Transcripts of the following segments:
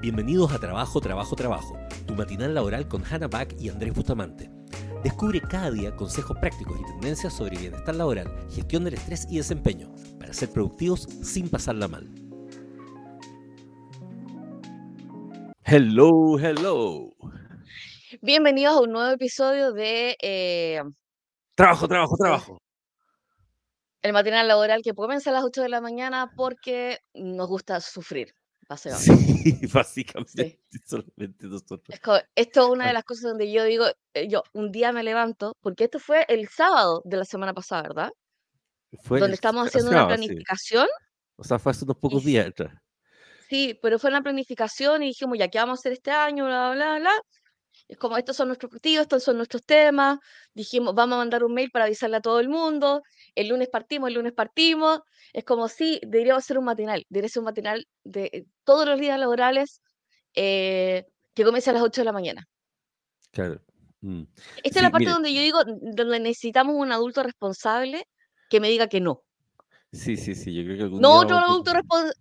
Bienvenidos a Trabajo, Trabajo, Trabajo, tu matinal laboral con Hannah Back y Andrés Bustamante. Descubre cada día consejos prácticos y tendencias sobre bienestar laboral, gestión del estrés y desempeño, para ser productivos sin pasarla mal. Hello, hello. Bienvenidos a un nuevo episodio de eh, Trabajo, trabajo, trabajo. el matinal laboral que comienza a las 8 de la mañana porque nos gusta sufrir, básicamente. Sí, básicamente, solamente nosotros. Es esto es una de las cosas donde yo digo, eh, yo un día me levanto, porque esto fue el sábado de la semana pasada, ¿verdad? Fue Donde estamos haciendo una sí. planificación. O sea, fue hace unos pocos Y- días atrás. Sí, pero fue una planificación y dijimos, ya, ¿qué vamos a hacer este año? Bla, bla, bla, bla. Es como, estos son nuestros objetivos, estos son nuestros temas. Dijimos, vamos a mandar un mail para avisarle a todo el mundo. El lunes partimos, el lunes partimos. Es como, sí, deberíamos hacer un matinal. Debería ser un matinal de eh, todos los días laborales eh, que comience a las 8 de la mañana. Claro. Mm. Esta Sí, es la parte mire. donde yo digo, donde necesitamos un adulto responsable que me diga que no. Sí, sí, sí, yo creo que algún No día otro adulto,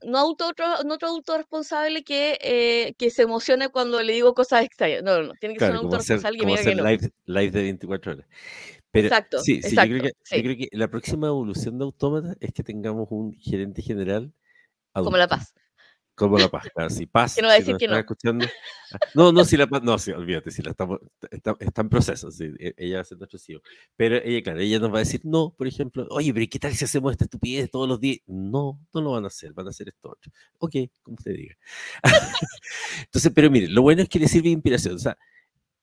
no auto- otro, no otro adulto responsable que, eh, que se emocione cuando le digo cosas extrañas. No, no, no. Tiene que ser un adulto hacer, responsable que me diga que no. live, live de 24 horas. Pero Exacto, sí, sí, yo creo que, yo sí. creo que la próxima evolución de Autómata es que tengamos un gerente general Como la adulto, paz. Como la paz, claro, sí, paz, no si que no. escuchando. No, no, si la paz, no, sí, olvídate, si la estamos, está, está en proceso, sí, e- ella va a ser nuestro CEO. Pero ella, claro, ella nos va a decir, no, por ejemplo, oye, pero ¿qué tal si hacemos esta estupidez todos los días? No, no lo van a hacer, van a hacer esto otro. Ok, como usted diga. Entonces, pero mire, lo bueno es que le sirve de inspiración. O sea,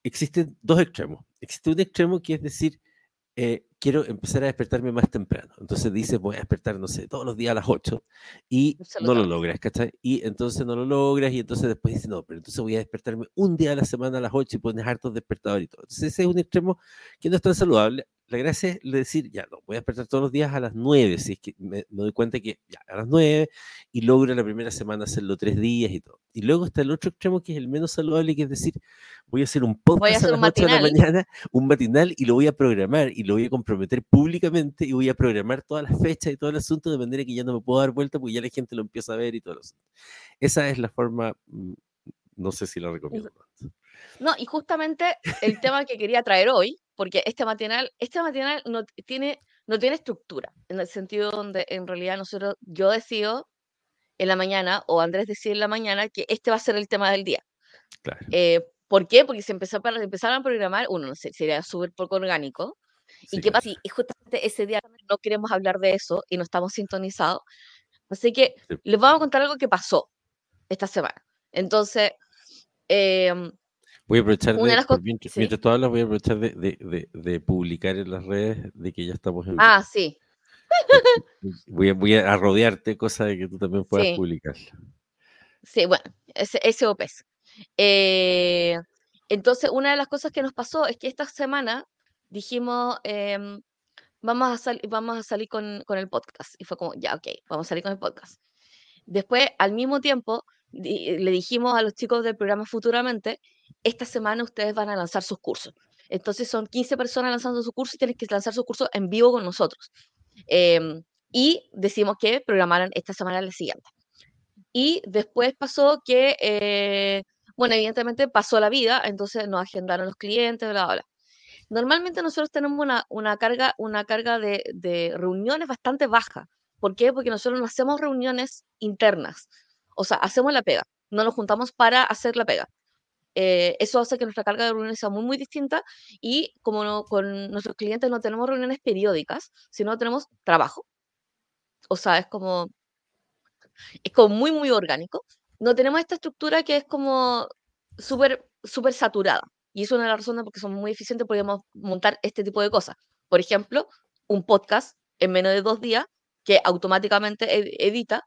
existen dos extremos. Existe un extremo que es decir, eh, quiero empezar a despertarme más temprano. Entonces dices, voy a despertar, no sé, todos los días a las 8 y no lo logras, ¿cachai? Y entonces no lo logras y entonces después dices, no, pero entonces voy a despertarme un día a la semana a las 8 y pones hartos despertadores y todo. Entonces ese es un extremo que no es tan saludable. La gracia es decir, ya, no, voy a despertar todos los días a las 9, si es que me, me doy cuenta que ya, a las 9 y logro la primera semana hacerlo tres días y todo. Y luego está el otro extremo que es el menos saludable, que es decir, voy a hacer un Voy a podcast a hacer las un 8 de la matinal. mañana, un matinal, y lo voy a programar y lo voy a comprometer públicamente y voy a programar todas las fechas y todo el asunto de manera que ya no me puedo dar vuelta porque ya la gente lo empieza a ver y todo el asunto. Esa es la forma, mm, no sé si la recomiendo. No, y justamente el tema que quería traer hoy, porque este matinal, este matinal no tiene, no tiene estructura, en el sentido donde en realidad nosotros, yo decido en la mañana, o Andrés decide en la mañana, que este va a ser el tema del día. Claro. Eh, ¿Por qué? Porque se empezó para, empezaron a programar, uno, no sé, sería súper poco orgánico. ¿Y qué pasa? Y justamente ese día no queremos hablar de eso y no estamos sintonizados. Así que Sí. les vamos a contar algo que pasó esta semana. Entonces, em, Voy a aprovechar de las cosas... mientras, Sí. mientras tú hablas, voy a aprovechar de, de- de- publicar en las redes de que ya estamos en. Ah, sí, Voy a, voy a rodearte, cosa de que tú también puedas sí. publicar. Sí, bueno, ese SOPs. Eh, entonces, una de las cosas que nos pasó es que esta semana dijimos, em, vamos a, sal- vamos a salir con, con el podcast. Y fue como, ya, ok, vamos a salir con el podcast. Después, al mismo tiempo, le dijimos a los chicos del programa Futuramente, esta semana ustedes van a lanzar sus cursos. Entonces, son 15 personas lanzando sus cursos y tienen que lanzar sus cursos en vivo con nosotros. Em, y decimos que programaran esta semana la siguiente. Y después pasó que, eh, bueno, evidentemente pasó la vida, entonces nos agendaron los clientes, bla, bla, bla. Normalmente nosotros tenemos una, una carga, una carga de, reuniones bastante baja. ¿Por qué? Porque nosotros no hacemos reuniones internas. O sea, hacemos la pega. No nos juntamos para hacer la pega. Eh, eso hace que nuestra carga de reuniones sea muy, muy distinta y como con nuestros clientes no tenemos reuniones periódicas, sino tenemos trabajo. O sea, es como es como muy, muy orgánico. No tenemos esta estructura que es como súper, súper saturada. Y es una de las razones porque somos muy eficientes, podemos montar este tipo de cosas. Por ejemplo, un podcast en menos de dos días que automáticamente ed- edita,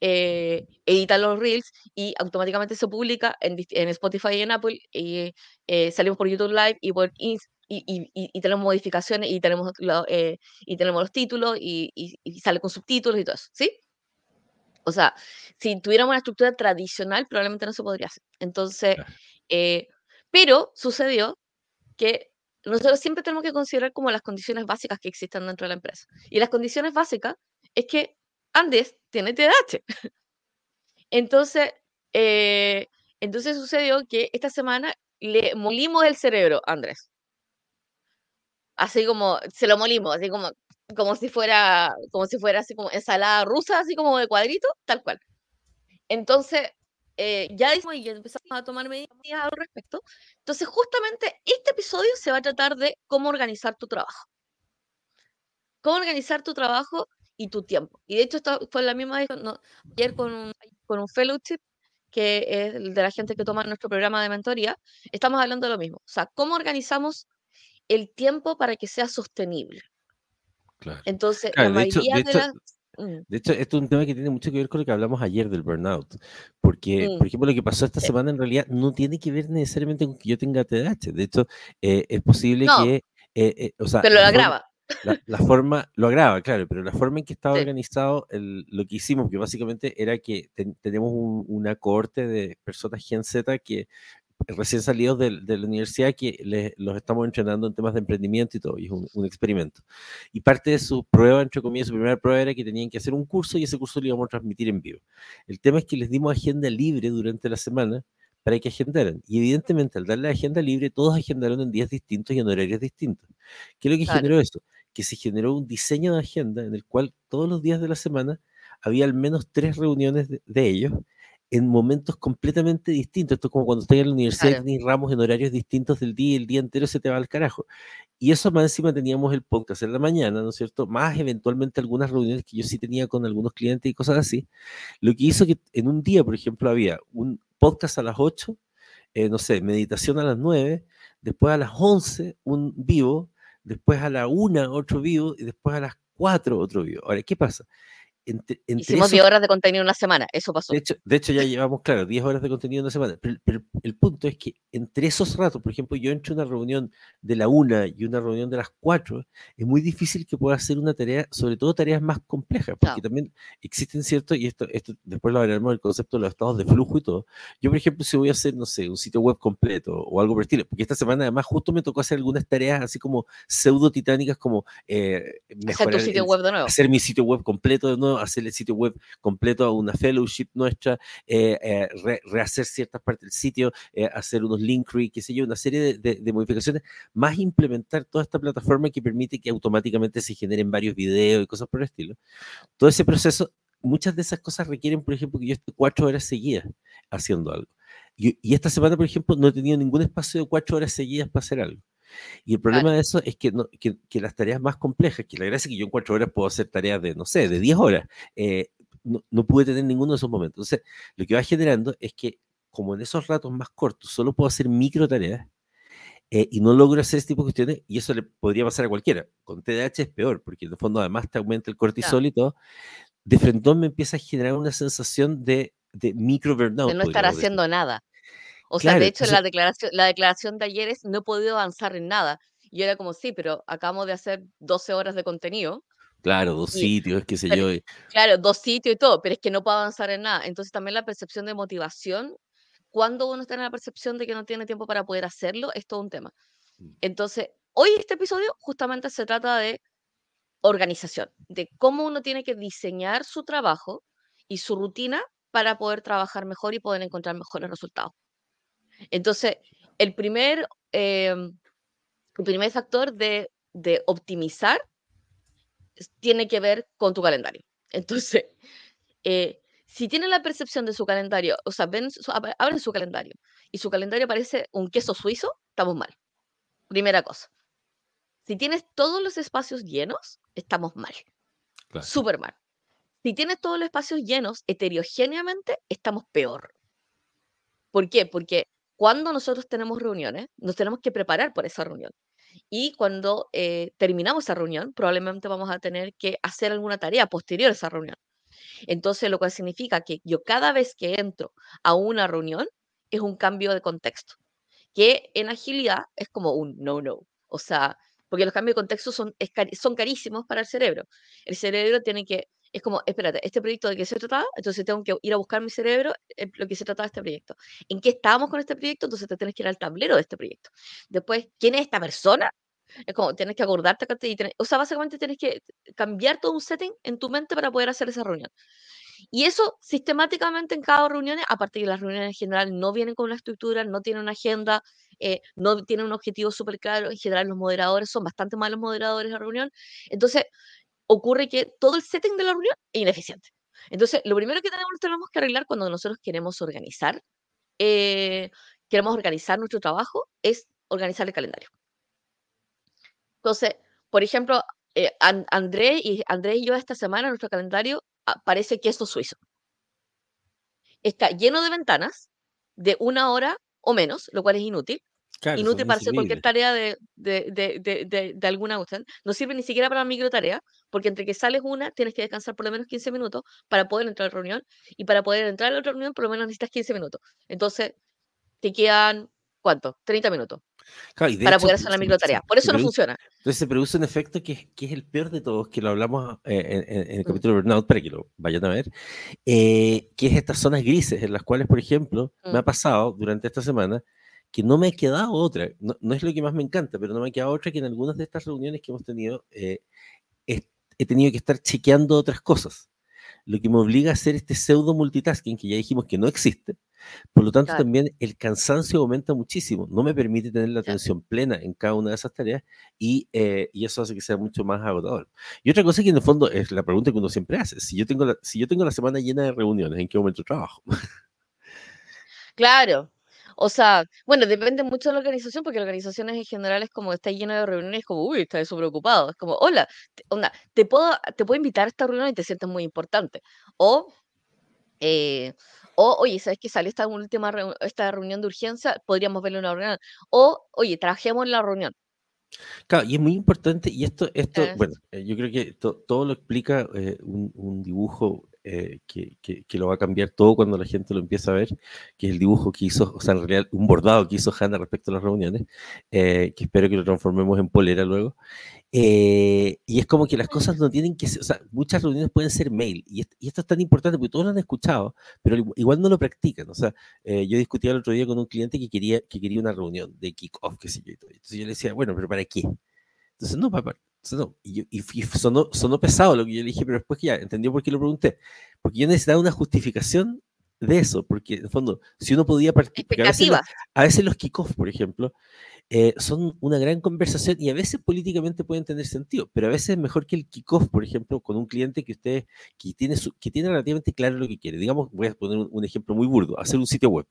eh, edita los reels y automáticamente se publica en, en Spotify y en Apple. Y eh, salimos por YouTube Live y por y, y- y- tenemos modificaciones y tenemos, lo- eh, y tenemos los títulos y, y- sale con subtítulos y todo eso, ¿sí? O sea, si tuviéramos una estructura tradicional, probablemente no se podría hacer. Entonces, eh, pero sucedió que nosotros siempre tenemos que considerar como las condiciones básicas que existen dentro de la empresa. Y las condiciones básicas es que Andes tiene TDAH. Entonces, eh, Entonces sucedió que esta semana le molimos el cerebro a Andrés. Así como, se lo molimos, así como, como si fuera, como si fuera así como ensalada rusa, así como de cuadrito, tal cual. Entonces, eh, ya dijimos y empezamos a tomar medidas al respecto. Entonces, justamente este episodio se va a tratar de cómo organizar tu trabajo. Cómo organizar tu trabajo y tu tiempo. Y de hecho, esto fue la misma no, ayer con un, con un fellowship, que es el de la gente que toma nuestro programa de mentoría, estamos hablando de lo mismo. O sea, cómo organizamos el tiempo para que sea sostenible. Claro. Entonces, Claro, la de hecho, mayoría de de, hecho, las... Mm, De hecho, esto es un tema que tiene mucho que ver con lo que hablamos ayer del burnout. Porque, mm, por ejemplo, lo que pasó esta sí. semana en realidad no tiene que ver necesariamente con que yo tenga TDAH. De hecho, eh, es posible No, que, eh, eh, o sea, pero lo agrava. la, la forma, lo agrava, claro, pero la forma en que estaba Sí, organizado el- lo que hicimos, que básicamente era que ten- tenemos un- una cohorte de personas Gen Z que recién salidos de, de la universidad que les- los estamos entrenando en temas de emprendimiento y todo, y es un, un experimento. Y parte de su prueba, entre comillas, su primera prueba era que tenían que hacer un curso y ese curso lo íbamos a transmitir en vivo. El tema es que les dimos agenda libre durante la semana para que agendaran. Y evidentemente, al darle agenda libre, todos agendaron en días distintos y en horarios distintos. ¿Qué es lo que claro. generó eso? Que se generó un diseño de agenda en el cual todos los días de la semana había al menos tres reuniones de, de ellos en momentos completamente distintos. Esto es como cuando estás en la universidad y Claro. tenés ramos en horarios distintos del día y el día entero se te va al carajo. Y eso más encima teníamos el podcast en la mañana, ¿no es cierto? Más eventualmente algunas reuniones que yo sí tenía con algunos clientes y cosas así. Lo que hizo que en un día, por ejemplo, había un podcast a las 8, eh, no sé, meditación a las 9, después a las 11 un vivo, después a la 1 otro vivo y después a las 4 otro vivo. Ahora, ¿qué pasa? Entre, entre Hicimos esos 10 horas de contenido en una semana, eso pasó. de hecho, de hecho, ya llevamos, claro, 10 horas de contenido en una semana. Pero, pero el punto es que entre esos ratos, por ejemplo, yo entro a una reunión de la una y una reunión de las 4, es muy difícil que pueda hacer una tarea, sobre todo tareas más complejas, porque también existen ciertos, y esto, esto después lo hablaremos, el concepto de los estados de flujo y todo. Yo, por ejemplo, si voy a hacer, no sé, un sitio web completo o algo por el estilo, porque esta semana además justo me tocó hacer algunas tareas así como pseudo titánicas, como eh, hacer tu mejorar sitio el, web de nuevo. hacer mi sitio web completo de nuevo, hacer el sitio web completo a una fellowship nuestra, eh, eh, re- rehacer ciertas partes del sitio, eh, hacer unos link tree, qué sé yo, una serie de, de- de modificaciones, más implementar toda esta plataforma que permite que automáticamente se generen varios videos y cosas por el estilo. Todo ese proceso, muchas de esas cosas requieren, por ejemplo, que yo esté cuatro horas seguidas haciendo algo. Y, y esta semana, por ejemplo, no he tenido ningún espacio de cuatro horas seguidas para hacer algo. Y el problema Claro. de eso es que, no- que, que las tareas más complejas, que la gracia es que yo en cuatro horas puedo hacer tareas de, no sé, de 10 horas, eh, no, no pude tener ninguno de esos momentos. Entonces, lo que va generando es que, como en esos ratos más cortos solo puedo hacer micro tareas, eh, y no logro hacer este tipo de cuestiones, y eso le podría pasar a cualquiera. Con TDAH es peor, porque en el fondo además te aumenta el Claro. cortisol y todo. De frente me empieza a generar una sensación de, de micro De burnout, no estar podríamos decir. haciendo nada. O sea, Claro, de hecho, entonces, la declaración, la declaración de ayer es no he podido avanzar en nada. Y era como, sí, pero acabamos de hacer 12 horas de contenido. claro, dos Y, sitios, qué sé pero, yo. y- claro, dos sitios y todo, pero es que no puedo avanzar en nada. Entonces también la percepción de motivación, cuando uno está en la percepción de que no tiene tiempo para poder hacerlo, es todo un tema. Mm. Entonces, hoy este episodio justamente se trata de organización, de cómo uno tiene que diseñar su trabajo y su rutina para poder trabajar mejor y poder encontrar mejores resultados. Entonces, el primer, em, el primer factor de, de optimizar tiene que ver con tu calendario. Entonces, eh, si tienen la percepción de su calendario, o sea, ven su- ab- abren su calendario y su calendario parece un queso suizo, estamos mal. Primera cosa. Si tienes todos los espacios llenos, estamos mal. Claro. Súper mal. Si tienes todos los espacios llenos heterogéneamente, estamos peor. ¿Por qué? Porque cuando nosotros tenemos reuniones, nos tenemos que preparar por esa reunión. Y cuando eh, terminamos esa reunión, probablemente vamos a tener que hacer alguna tarea posterior a esa reunión. Entonces, lo cual significa que yo cada vez que entro a una reunión es un cambio de contexto, que en agilidad es como un no-no. O sea, porque los cambios de contexto son, son carísimos para el cerebro. El cerebro tiene que, es como, espérate, ¿este proyecto de qué se trataba? Entonces tengo que ir a buscar mi cerebro eh, lo que se trataba de este proyecto. ¿En qué estábamos con este proyecto? Entonces te tienes que ir al tablero de este proyecto. Después, ¿quién es esta persona? Es como, tienes que acordarte, y tener- o sea, básicamente tienes que cambiar todo un setting en tu mente para poder hacer esa reunión. Y eso sistemáticamente en cada reunión, aparte que las reuniones en general no vienen con una estructura, no tienen una agenda, eh, no tienen un objetivo súper claro, en general los moderadores son bastante malos moderadores de reunión, entonces ocurre que todo el setting de la reunión es ineficiente. Entonces, lo primero que tenemos, tenemos que arreglar cuando nosotros queremos organizar, eh, queremos organizar nuestro trabajo, es organizar el calendario. Entonces, por ejemplo, eh, André, y, André y yo esta semana, nuestro calendario ah, parece queso suizo. Está lleno de ventanas de una hora o menos, lo cual es inútil. Inútil para hacer cualquier tarea de, de, de, de, alguna cuestión. No sirve ni siquiera para micro tarea, porque entre que sales una, tienes que descansar por lo menos 15 minutos para poder entrar a la reunión, y para poder entrar a la otra reunión, por lo menos necesitas 15 minutos. Entonces, te quedan, ¿cuánto? 30 minutos para poder hacer la microtarea. Por eso no funciona. Entonces se produce un efecto que, que, es el peor de todos, que lo hablamos eh, en, el mm. capítulo de Burnout para que lo vayan a ver, eh, que es estas zonas grises en las cuales, por ejemplo, me ha mm. pasado durante esta semana que no me ha quedado otra, no, no, es lo que más me encanta, pero no me ha quedado otra que en algunas de estas reuniones que hemos tenido eh, he tenido que estar chequeando otras cosas, lo que me obliga a hacer este pseudo multitasking que ya dijimos que no existe, por lo tanto, también el cansancio aumenta muchísimo, no me permite tener la atención plena en cada una de esas tareas y, eh, y, eso hace que sea mucho más agotador. Y otra cosa que en el fondo es la pregunta que uno siempre hace, si yo tengo la, si yo tengo la semana llena de reuniones, ¿en qué momento trabajo? Claro, o sea, bueno, depende mucho de la organización, porque la organización en general es como está llena de reuniones, como, uy, está súper ocupado. Es como, hola, onda, te puedo, te puedo invitar a esta reunión y te sientes muy importante. O, eh, o, oye, ¿sabes que sale esta última esta reunión de urgencia? Podríamos verle una reunión. O, oye, trabajemos la reunión. Claro, y es muy importante, y esto, esto bueno, eh, yo creo que todo lo explica eh, un, dibujo que, que, lo va a cambiar todo cuando la gente lo empieza a ver, que es el dibujo que hizo, o sea, en realidad un bordado que hizo Hannah respecto a las reuniones, que espero que lo transformemos en polera luego, eh, y es como que las cosas no tienen que ser, o sea, muchas reuniones pueden ser mail, y, esto es tan importante porque todos lo han escuchado, pero igual no lo practican. O sea, eh, yo discutía el otro día con un cliente que quería, que quería una reunión de kick-off, qué sé yo, y todo. Entonces yo le decía, bueno, pero ¿para qué? Entonces, no, papá, no. Y, y, sonó, sonó, pesado lo que yo le dije, pero después que ya entendió por qué lo pregunté. Porque yo necesitaba una justificación de eso, porque en el fondo, si uno podía participar, a veces, a veces los kick-off, por ejemplo, eh, son una gran conversación y a veces políticamente pueden tener sentido, pero a veces es mejor que el kickoff, por ejemplo, con un cliente que usted que tiene, que tiene relativamente claro lo que quiere. Digamos, voy a poner un, ejemplo muy burdo, hacer un sitio web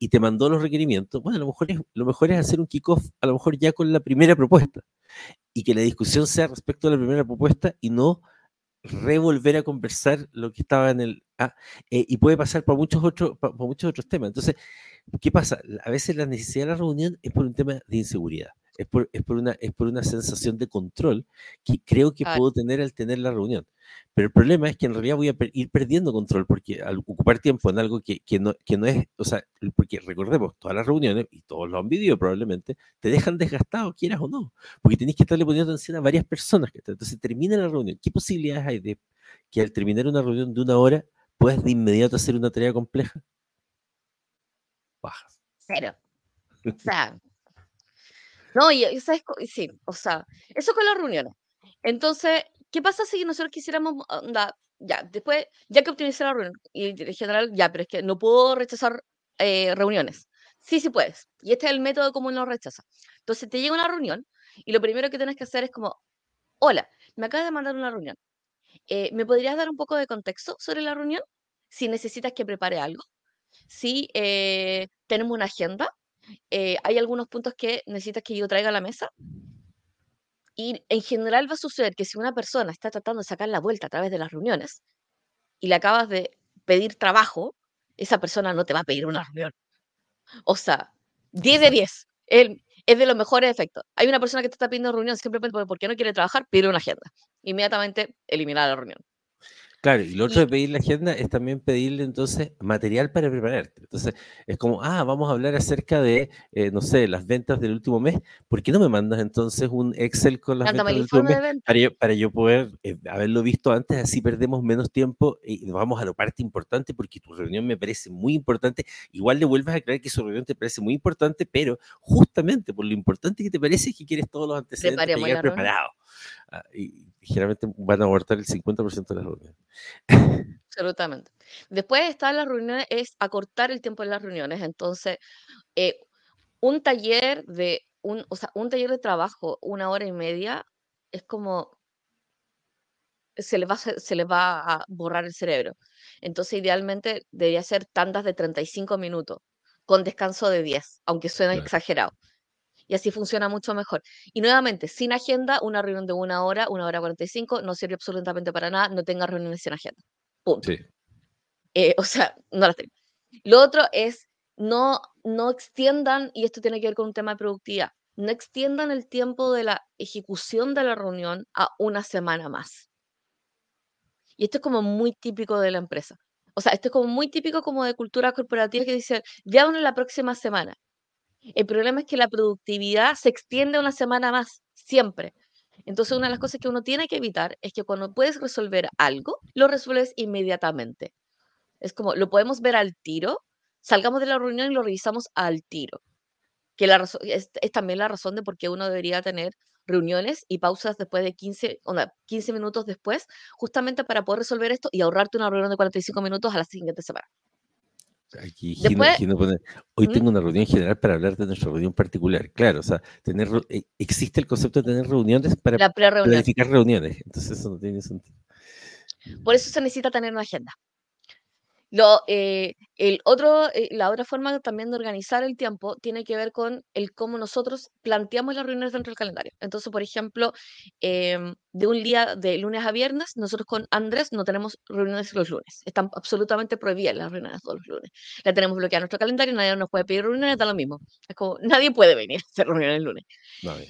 y te mandó los requerimientos. Bueno, a lo mejor es, lo mejor es hacer un kickoff, a lo mejor ya con la primera propuesta y que la discusión sea respecto a la primera propuesta y no revolver a conversar lo que estaba en el... Ah, eh, y puede pasar por muchos, otros, por muchos otros temas. Entonces, ¿qué pasa? A veces la necesidad de la reunión es por un tema de inseguridad. Es por, es por, una, es por una sensación de control que creo que puedo tener al tener la reunión. Pero el problema es que en realidad voy a ir perdiendo control porque al ocupar tiempo en algo que, que, no, que no es, o sea, porque recordemos, todas las reuniones, y todos lo han vivido probablemente, te dejan desgastado, quieras o no, porque tenés que estarle poniendo atención a varias personas. Que entonces termina la reunión. ¿Qué posibilidades hay de que al terminar una reunión de una hora puedas de inmediato hacer una tarea compleja? Bajas. Cero. O sea, no, y, ¿sabes? Sí, o sea, eso con las reuniones. Entonces, ¿Qué pasa si nosotros quisiéramos, ya, después, ya que optimicé la reunión, y en general, ya, pero es que no puedo rechazar eh, reuniones. Sí, sí puedes. Y este es el método como uno rechaza. Entonces te llega una reunión y lo primero que tienes que hacer es como, hola, me acabas de mandar una reunión. Eh, ¿Me podrías dar un poco de contexto sobre la reunión? Si necesitas que prepare algo. Si eh, tenemos una agenda. ¿Hay algunos puntos que necesitas que yo traiga a la mesa? Y en general va a suceder que si una persona está tratando de sacar la vuelta a través de las reuniones y le acabas de pedir trabajo, esa persona no te va a pedir una reunión. O sea, 10 de 10. es de los mejores efectos. Hay una persona que te está pidiendo reunión simplemente porque no quiere trabajar, pide una agenda. Inmediatamente eliminar la reunión. Claro, y lo otro de pedir la agenda es también pedirle entonces material para prepararte. Entonces, es como, ah, vamos a hablar acerca de, eh, no sé, las ventas del último mes. ¿Por qué no me mandas entonces un Excel con las ventas del último mes para yo, para yo poder eh, haberlo visto antes? Así perdemos menos tiempo y vamos a la parte importante porque tu reunión me parece muy importante. Igual le vuelves a creer que su reunión te parece muy importante, pero justamente por lo importante que te parece es que quieres todos los antecedentes llegar preparado. Ah, y generalmente van a abortar el 50% de las reuniones. Absolutamente. Después está las reuniones, es acortar el tiempo de las reuniones. Entonces, eh, un taller de un, o sea, un taller de trabajo, una hora y media, es como se le va a, se le va a borrar el cerebro. Entonces, idealmente debería ser tandas de 35 minutos, con descanso de 10, aunque suene exagerado. Y así funciona mucho mejor. Y nuevamente, sin agenda, una reunión de una hora, una hora 45, no sirve absolutamente para nada, no tenga reuniones sin agenda. Punto. Eh, o sea, no las tengo. Lo otro es, no, no extiendan, y esto tiene que ver con un tema de productividad, no extiendan el tiempo de la ejecución de la reunión a una semana más. Y esto es como muy típico de la empresa. O sea, esto es como muy típico como de cultura corporativa que dice, veámonos la próxima semana. El problema es que la productividad se extiende una semana más, siempre. Entonces, una de las cosas que uno tiene que evitar es que cuando puedes resolver algo, lo resuelves inmediatamente. Es como, lo podemos ver al tiro, salgamos de la reunión y lo revisamos al tiro. Que la es, es también la razón de por qué uno debería tener reuniones y pausas después de 15, 15 minutos después, justamente para poder resolver esto y ahorrarte una reunión de 45 minutos a la siguiente semana. Aquí hoy tengo una reunión general para hablar de nuestra reunión particular. Claro, o sea, tener eh, existe el concepto de tener reuniones para planificar reuniones. Entonces eso no tiene sentido. Por eso se necesita tener una agenda. Lo, eh, el otro, eh, la otra forma también de organizar el tiempo tiene que ver con el cómo nosotros planteamos las reuniones dentro del calendario. Entonces, por ejemplo, em, de un día de lunes a viernes, nosotros con Andrés no tenemos reuniones los lunes. Están absolutamente prohibidas las reuniones todos los lunes. La tenemos bloqueada en nuestro calendario, nadie nos puede pedir reuniones, da lo mismo. Es como, nadie puede venir a hacer reuniones el lunes.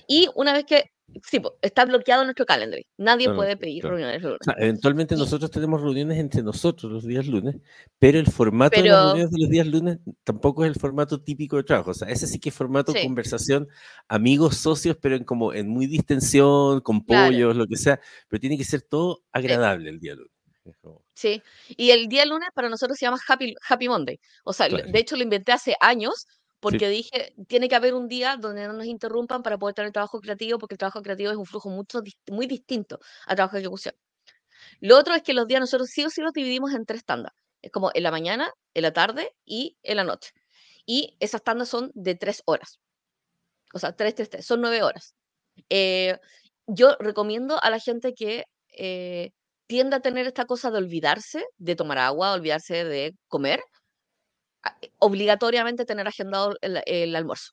Y una vez que Sí, está bloqueado nuestro calendario. Nadie puede pedir reuniones lunes. eventualmente nosotros tenemos reuniones entre nosotros los días lunes, pero el formato de las reuniones de los días lunes tampoco es el formato típico de trabajo. O sea, ese sí que es formato conversación, amigos, socios, pero en como en muy distensión, con pollos, lo que sea. Pero tiene que ser todo agradable el día lunes. Sí, y el día lunes para nosotros se llama Happy, Happy Monday. O sea, de hecho lo inventé hace años porque dije, tiene que haber un día donde no nos interrumpan para poder tener trabajo creativo, porque el trabajo creativo es un flujo mucho, muy distinto al trabajo de ejecución. Lo otro es que los días nosotros sí o sí los dividimos en tres tandas. Es como en la mañana, en la tarde y en la noche. Y esas tandas son de tres horas. O sea, tres, tres, tres. Son nueve horas. Eh, yo recomiendo a la gente que eh, tienda a tener esta cosa de olvidarse de tomar agua, olvidarse de comer, obligatoriamente tener agendado el, almuerzo.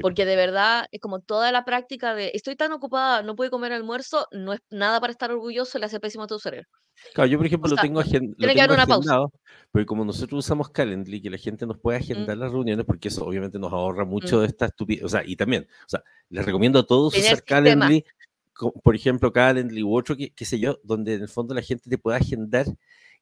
Porque de verdad es como toda la práctica de estoy tan ocupada, no puedo comer almuerzo, no es nada para estar orgulloso, le hace pésimo a tu cerebro. Claro, yo por ejemplo lo tengo, agendado, porque como nosotros usamos Calendly, que la gente nos puede mm. agendar las reuniones, porque eso obviamente nos ahorra mucho mm. de esta estupidez, o sea, y también, o sea, les recomiendo a todos usar Calendly, por ejemplo, Calendly u otro, qué sé yo, donde en el fondo la gente te pueda agendar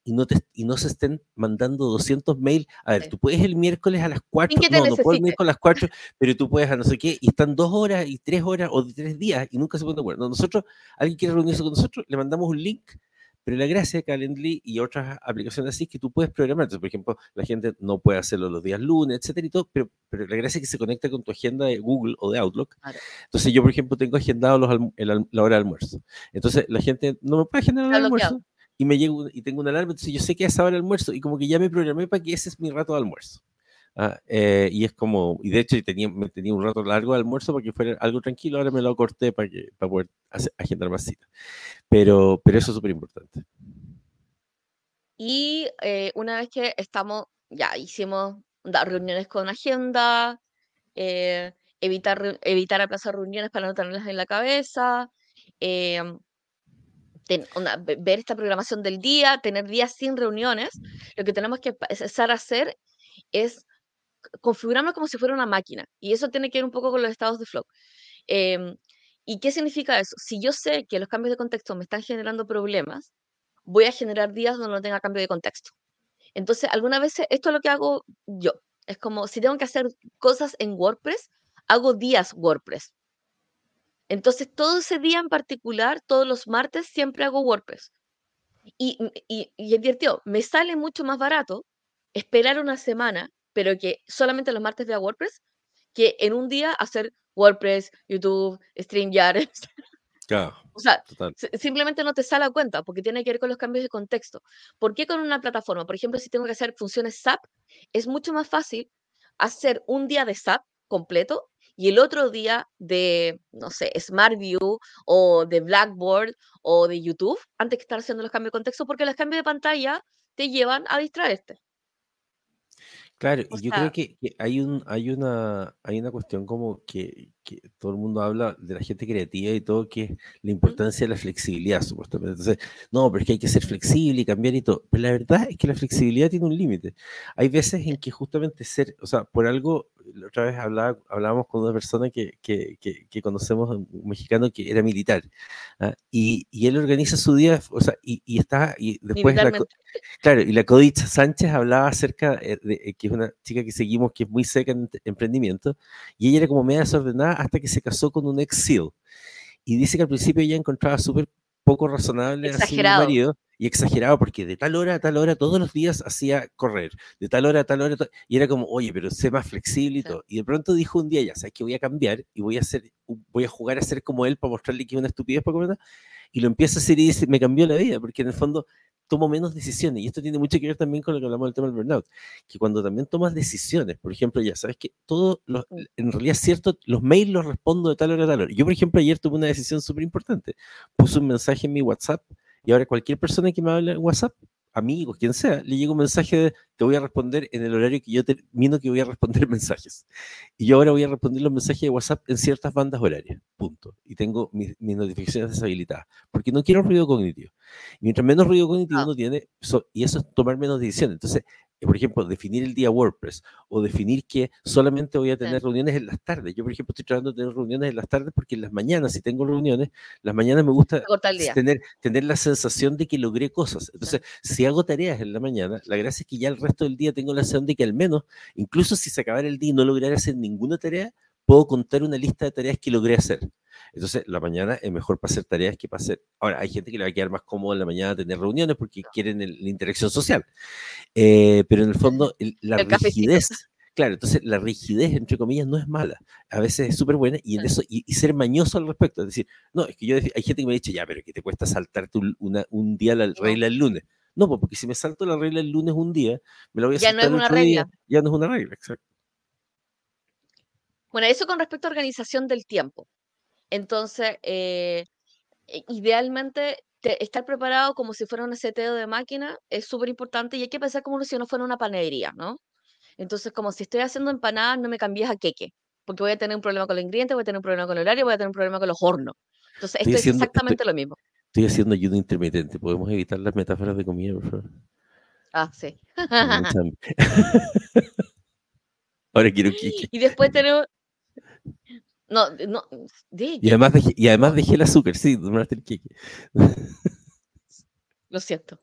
y no, te, y no se estén mandando 200 mails. A ver, tú puedes el miércoles a las 4, no, no puedes el miércoles a las 4, pero tú puedes a no sé qué, y están dos horas y tres horas o tres días y nunca se ponen de acuerdo. Nosotros, alguien quiere reunirse con nosotros, le mandamos un link, pero la gracia de Calendly y otras aplicaciones así es que tú puedes programar. Entonces, por ejemplo, la gente no puede hacerlo los días lunes, etcétera y todo, pero, pero la gracia es que se conecta con tu agenda de Google o de Outlook. Entonces, yo, por ejemplo, tengo agendado los, la hora de almuerzo. Entonces, la gente no me puede agendar el almuerzo y me llego y tengo una alarma, entonces yo sé que es ahora el almuerzo y como que ya me programé para que ese es mi rato de almuerzo. Ah, eh, y es como, y de hecho tenía, me tenía un rato largo de almuerzo para que fuera algo tranquilo, ahora me lo corté para, que, para poder agendar más citas. Pero, pero eso es súper importante. Y eh, una vez que estamos, ya hicimos reuniones con agenda, eh, evitar, evitar aplazar reuniones para no tenerlas en la cabeza, ver esta programación del día, tener días sin reuniones, lo que tenemos que empezar a hacer es configurarnos como si fuera una máquina. Y eso tiene que ver un poco con los estados de flow. Em, ¿Y qué significa eso? Si yo sé que los cambios de contexto me están generando problemas, voy a generar días donde no tenga cambio de contexto. Entonces, algunas veces esto es lo que hago yo. Es como si tengo que hacer cosas en WordPress, hago días WordPress. Entonces, todo ese día en particular, todos los martes, siempre hago WordPress. Y, y, y es divertido, me sale mucho más barato esperar una semana, pero que solamente los martes vea WordPress, que en un día hacer WordPress, YouTube, StreamYard. Claro, O sea, total. simplemente no te sale a cuenta porque tiene que ver con los cambios de contexto. ¿Por qué con una plataforma? Por ejemplo, si tengo que hacer funciones SAP, es mucho más fácil hacer un día de SAP completo y el otro día de, no sé, SmartView o de Blackboard o de YouTube antes que estar haciendo los cambios de contexto porque los cambios de pantalla te llevan a distraerte. Claro, O y yo creo sea, que, que hay un, hay una, hay una cuestión como que, que todo el mundo habla de la gente creativa y todo, que es la ¿Mm? importancia de la flexibilidad, supuestamente. Entonces, no, pero es que hay que ser flexible y cambiar y todo. Pero la verdad es que la flexibilidad tiene un límite. Hay veces en que justamente ser, o sea, por algo, la otra vez hablaba, hablábamos con una persona que, que, que, que conocemos, un mexicano que era militar, ¿ah? y, y él organiza su día, o sea, y, y está, y después la, co- militarmente. Claro, y la Codicha Sánchez hablaba acerca eh, de, eh, que es una chica que seguimos que es muy seca en ent- emprendimiento, y ella era como media desordenada hasta que se casó con un ex SEAL. Y dice que al principio ella encontraba súper poco razonable a su Exagerado. marido y exagerado, porque de tal hora a tal hora todos los días hacía correr, de tal hora a tal hora, y era como, oye, pero sé más flexible y Sí. todo. Y de pronto dijo un día, ya sabes que voy a cambiar y voy a hacer, voy a jugar a ser como él para mostrarle que es una estupidez para comer, y lo empieza a hacer y dice, me cambió la vida, porque en el fondo tomo menos decisiones. Y esto tiene mucho que ver también con lo que hablamos del tema del burnout, que cuando también tomas decisiones, por ejemplo, ya sabes que todo, lo- Mm. en realidad es cierto, los mails los respondo de tal hora a tal hora. Yo, por ejemplo, ayer tuve una decisión súper importante. Puse un mensaje en mi WhatsApp y ahora cualquier persona que me hable en WhatsApp, amigos, quien sea, le llega un mensaje de te voy a responder en el horario que yo termino que voy a responder mensajes. Y yo ahora voy a responder los mensajes de WhatsApp en ciertas bandas horarias, punto. Y tengo mis, mis notificaciones deshabilitadas, porque no quiero ruido cognitivo. Y mientras menos ruido cognitivo Ah. uno tiene, so- y eso es tomar menos decisiones. Entonces, por ejemplo, definir el día WordPress o definir que solamente voy a tener reuniones en las tardes. Yo, por ejemplo, estoy tratando de tener reuniones en las tardes porque en las mañanas, si tengo reuniones, las mañanas me gusta tener, tener la sensación de que logré cosas. Entonces, si hago tareas en la mañana, la gracia es que ya el resto del día tengo la sensación de que al menos, incluso si se acabara el día y no lograra hacer ninguna tarea, puedo contar una lista de tareas que logré hacer. Entonces, la mañana es mejor para hacer tareas que para hacer. Ahora, hay gente que le va a quedar más cómodo en la mañana tener reuniones porque quieren el- la interacción social. Eh, pero en el fondo, el- la El cafecito. rigidez, claro, entonces la rigidez, entre comillas, no es mala. A veces es súper buena y en eso, y, y ser mañoso al respecto. Es decir, no, es que yo, hay gente que me ha dicho, ya, pero que te cuesta saltarte un, una- un día la regla el lunes. No, pues, porque si me salto la regla el lunes un día, me la voy a Ya no es una día, regla. ya no es una regla, exacto. Bueno, eso con respecto a organización del tiempo. Entonces, eh, idealmente, te- estar preparado como si fuera un seteo de máquina es súper importante y hay que pensar como si uno fuera una panadería, ¿no? Entonces, como si estoy haciendo empanadas, no me cambies a queque, porque voy a tener un problema con los ingredientes, voy a tener un problema con el horario, voy a tener un problema con los hornos. Entonces, Estoy esto es estoy, exactamente lo mismo. estoy haciendo ayuno intermitente. ¿Podemos evitar las metáforas de comida, por favor? Ah, sí. Ahora quiero Kike. Y después tenemos... No, no, de Y además dejé, y además dejé el azúcar, sí, tomaste el Kike. Lo siento.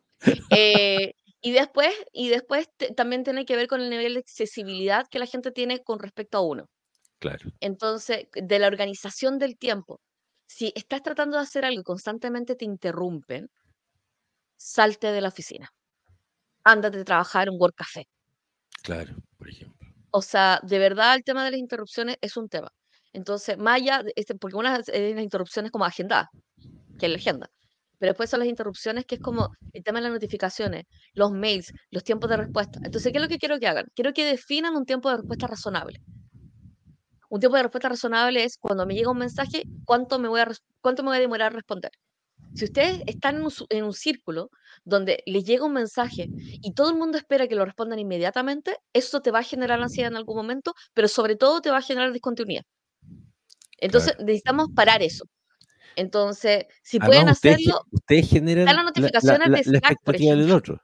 Eh, y después, y después te- también tiene que ver con el nivel de accesibilidad que la gente tiene con respecto a uno. Claro, Entonces, de la organización del tiempo. Si estás tratando de hacer algo y constantemente te interrumpen, salte de la oficina. Ándate a trabajar en un Work Café. claro, por ejemplo. O sea, de verdad el tema de las interrupciones es un tema. Entonces, de este, porque una de las interrupciones como agenda, que es la agenda. Pero después son las interrupciones, que es como el tema de las notificaciones, los mails, los tiempos de respuesta. Entonces, ¿qué es lo que quiero que hagan? Quiero que definan un tiempo de respuesta razonable. Un tiempo de respuesta razonable es cuando me llega un mensaje, ¿cuánto me voy a, cuánto me voy a demorar a responder? Si ustedes están en un, en un círculo donde les llega un mensaje y todo el mundo espera que lo respondan inmediatamente, eso te va a generar ansiedad en algún momento, pero sobre todo te va a generar discontinuidad. Entonces, Claro. necesitamos parar eso. Entonces, si pueden Además, ustedes, ge- hacerlo, ustedes generan la, la- notificaciones la- de la por expectativa del otro.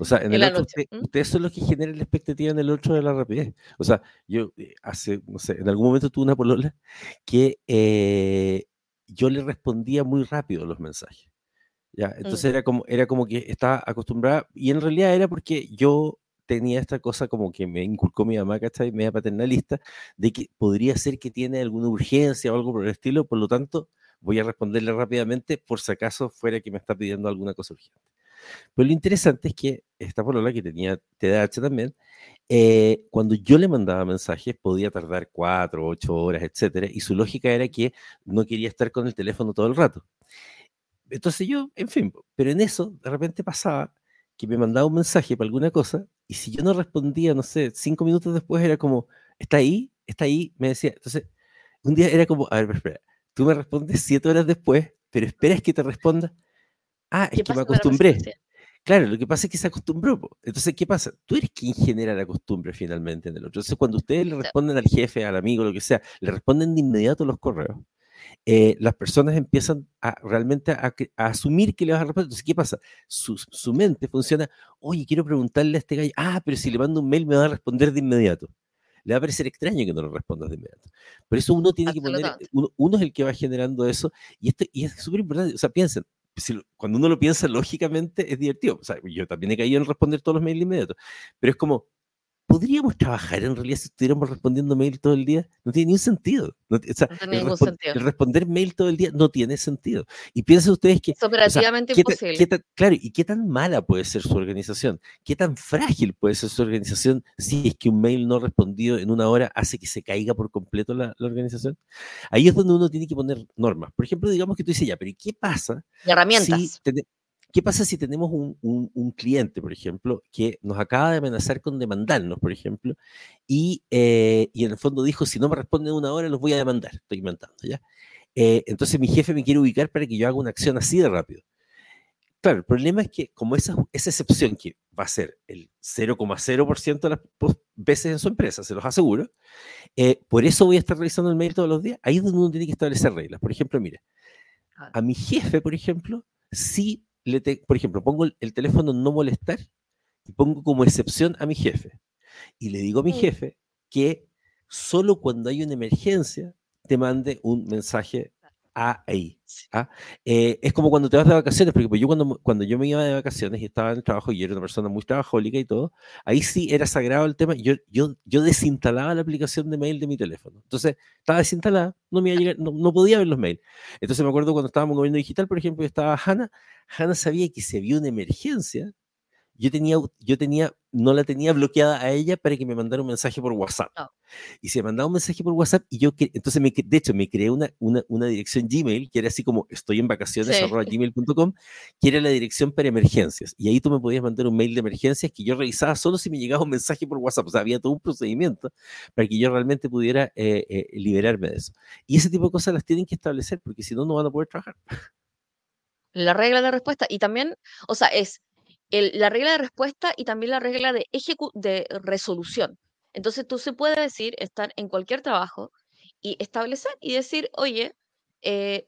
O sea, en En el la otro, usted- ¿m? ustedes son los que generan la expectativa en el otro de la rapidez. O sea, yo eh, hace, no sé, en algún momento tuve una polola que eh, yo le respondía muy rápido los mensajes. ¿ya? Entonces Mm. era como, era como que estaba acostumbrada, y en realidad era porque yo tenía esta cosa como que me inculcó mi mamá, ¿cachai? Media paternalista, de que podría ser que tiene alguna urgencia o algo por el estilo, por lo tanto, voy a responderle rápidamente por si acaso fuera que me está pidiendo alguna cosa urgente. Pero lo interesante es que esta polola que tenía TDAH también, eh, cuando yo le mandaba mensajes podía tardar cuatro, ocho horas, etcétera, y su lógica era que no quería estar con el teléfono todo el rato. Entonces yo, en fin, pero en eso de repente pasaba que me mandaba un mensaje para alguna cosa y si yo no respondía, no sé, cinco minutos después era como, ¿está ahí? ¿Está ahí? Me decía, entonces, un día era como, a ver, espera, tú me respondes siete horas después, pero esperas que te responda. Ah, es que me acostumbré. Claro, lo que pasa es que se acostumbró. Entonces, ¿qué pasa? Tú eres quien genera la costumbre finalmente en el otro. Entonces, cuando ustedes le responden al jefe, al amigo, lo que sea, le responden de inmediato los correos, eh, las personas empiezan a realmente a, asumir que le vas a responder. Entonces, ¿qué pasa? Su, su, mente funciona, oye, quiero preguntarle a este gallo, ah, pero si le mando un mail me va a responder de inmediato. Le va a parecer extraño que no lo respondas de inmediato. Por eso uno tiene que poner, uno, uno, es el que va generando eso, y, esto, y es súper importante, o sea, piensen, cuando uno lo piensa lógicamente es divertido. O sea, yo también he caído en responder todos los mails inmediatos, pero es como, ¿podríamos trabajar en realidad si estuviéramos respondiendo mail todo el día? No tiene ningún sentido. No, o sea, tiene ningún sentido. el, responder mail todo el día no tiene sentido. Y piensen ustedes que... Es operativamente imposible. claro, ¿y qué tan mala puede ser su organización? ¿Qué tan frágil puede ser su organización si es que un mail no respondido en una hora hace que se caiga por completo la, la organización? Ahí es donde uno tiene que poner normas. Por ejemplo, digamos que tú dices, ya, pero ¿y qué pasa? herramientas. Si ¿Qué pasa si tenemos un, cliente, por ejemplo, que nos acaba de amenazar con demandarnos, por ejemplo, y, eh, y en el fondo dijo, si no me responden en una hora, los voy a demandar? Estoy inventando, ¿ya? Eh, entonces mi jefe me quiere ubicar para que yo haga una acción así de rápido. Claro, el problema es que como esa, esa excepción que va a ser el 0,0% de las veces en su empresa, se los aseguro, eh, por eso voy a estar revisando el mail todos los días, ahí es donde uno tiene que establecer reglas. Por ejemplo, mire, a mi jefe, por ejemplo, sí por ejemplo, pongo el, teléfono no molestar y pongo como excepción a mi jefe. Y le digo a mi jefe que solo cuando hay una emergencia te mande un mensaje ahí. ¿ah? Eh, es como cuando te vas de vacaciones, porque yo cuando, cuando yo me iba de vacaciones y estaba en el trabajo y era una persona muy trabajólica y todo, ahí sí era sagrado el tema. Yo, yo, yo desinstalaba la aplicación de mail de mi teléfono. Entonces, estaba desinstalada, no, me iba a llegar, no, no podía ver los mails. Entonces me acuerdo cuando estábamos en gobierno digital, por ejemplo, estaba Hanna, Hanna sabía que si había una emergencia, yo tenía, yo tenía, no la tenía bloqueada a ella para que me mandara un mensaje por WhatsApp. Y se mandaba un mensaje por WhatsApp y yo, entonces, me, de hecho, me creé una, una, una, dirección Gmail que era así como estoy en vacaciones, arroba gmail.com, que era la dirección para emergencias. Y ahí tú me podías mandar un mail de emergencias que yo revisaba solo si me llegaba un mensaje por WhatsApp. O sea, había todo un procedimiento para que yo realmente pudiera eh, eh, liberarme de eso. Y ese tipo de cosas las tienen que establecer porque si no, no van a poder trabajar. La regla de respuesta. Y también, o sea, es la regla de respuesta y también la regla de, de resolución. Entonces tú se puede decir, estar en cualquier trabajo y establecer y decir, oye, eh,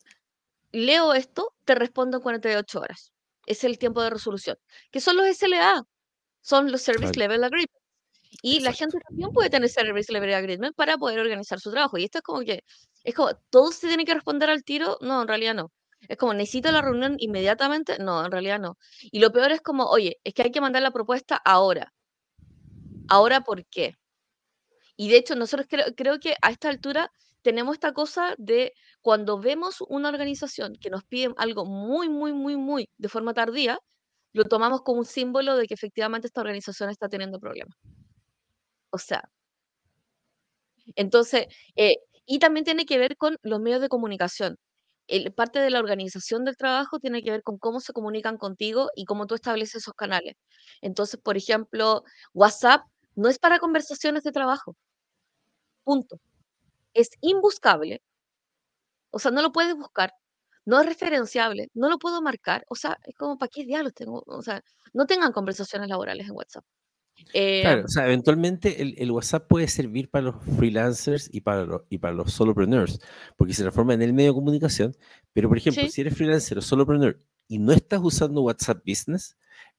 leo esto, te respondo en 48 horas. Es el tiempo de resolución. Que son los SLA, son los Service Level Agreements. Y la gente también puede tener Service Level Agreement para poder organizar su trabajo. Y esto es como que, es como, ¿todos se tienen que responder al tiro? No, en realidad no. Es como, ¿necesito la reunión inmediatamente? No, en realidad no. Y lo peor es como, oye, es que hay que mandar la propuesta ahora. ¿Ahora por qué? Y de hecho, nosotros creo, que a esta altura tenemos esta cosa de cuando vemos una organización que nos pide algo muy, muy, muy, muy de forma tardía, lo tomamos como un símbolo de que efectivamente esta organización está teniendo problemas. O sea, entonces, eh, y también tiene que ver con los medios de comunicación parte de la organización del trabajo tiene que ver con cómo se comunican contigo y cómo tú estableces esos canales. Entonces, por ejemplo, WhatsApp no es para conversaciones de trabajo. Punto. Es imbuscable. O sea, no lo puedes buscar. No es referenciable. No lo puedo marcar. O sea, es como, ¿para qué diablos tengo? O sea, no tengan conversaciones laborales en WhatsApp. Claro, o sea, eventualmente el, WhatsApp puede servir para los freelancers y para, los, y para los solopreneurs, porque se transforma en el medio de comunicación. Pero, por ejemplo, si eres freelancer o solopreneur y no estás usando WhatsApp Business,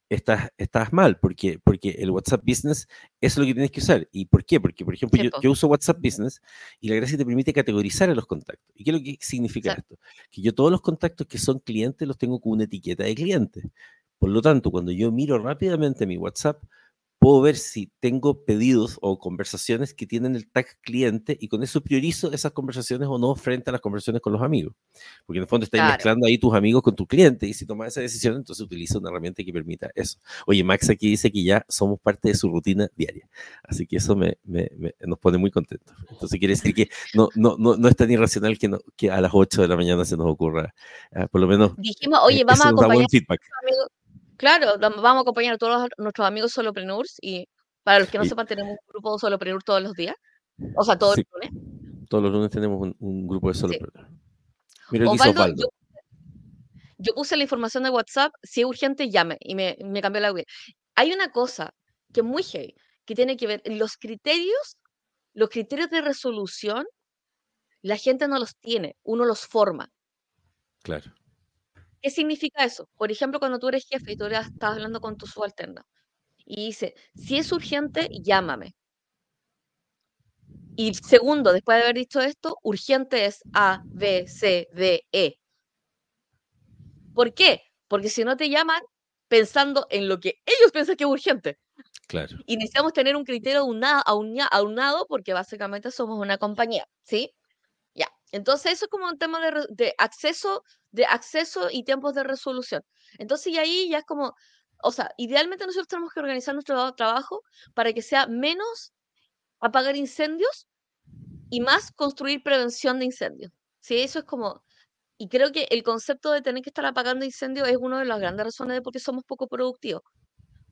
estás, estás mal, porque, porque el WhatsApp Business es lo que tienes que usar. ¿Y por qué? Porque, por ejemplo, yo, uso WhatsApp Business y la gracia te permite categorizar a los contactos. ¿Y qué es lo que significa esto? Que yo todos los contactos que son clientes los tengo con una etiqueta de cliente. Por lo tanto, cuando yo miro rápidamente mi WhatsApp, puedo ver si tengo pedidos o conversaciones que tienen el tag cliente y con eso priorizo esas conversaciones o no frente a las conversaciones con los amigos. Porque en el fondo estás mezclando ahí tus amigos con tu cliente y si tomas esa decisión, entonces utiliza una herramienta que permita eso. Oye, Max aquí dice que ya somos parte de su rutina diaria. Así que eso me, nos pone muy contentos. Entonces quiere decir que no, no, no, no es tan irracional que, que a las 8 de la mañana se nos ocurra, ah, por lo menos. Dijimos, oye, vamos a acompañar. Claro, vamos a acompañar a todos nuestros amigos solopreneurs y para los que no sepan, tenemos un grupo de solopreneurs todos los días. O sea, todos los lunes. Todos los lunes tenemos un, grupo de solopreneurs. Mira, yo, yo, puse la información de WhatsApp, si es urgente, llame, y me, me cambió la web. Hay una cosa que es muy heavy, que tiene que ver, los criterios, los criterios de resolución, la gente no los tiene, uno los forma. Claro. ¿Qué significa eso? Por ejemplo, cuando tú eres jefe y tú estás hablando con tu subalterno y dice, si es urgente, llámame. Y segundo, después de haber dicho esto, urgente es A, B, C, D, E. ¿Por qué? Porque si no te llaman pensando en lo que ellos piensan que es urgente. Claro. Y necesitamos tener un criterio aunado porque básicamente somos una compañía, ¿sí? Entonces eso es como un tema de acceso de acceso y tiempos de resolución. Entonces, y ahí ya es como, o sea, idealmente nosotros tenemos que organizar nuestro trabajo para que sea menos apagar incendios y más construir prevención de incendios. Sí, eso es como, y creo que el concepto de tener que estar apagando incendios es una de las grandes razones de por qué somos poco productivos.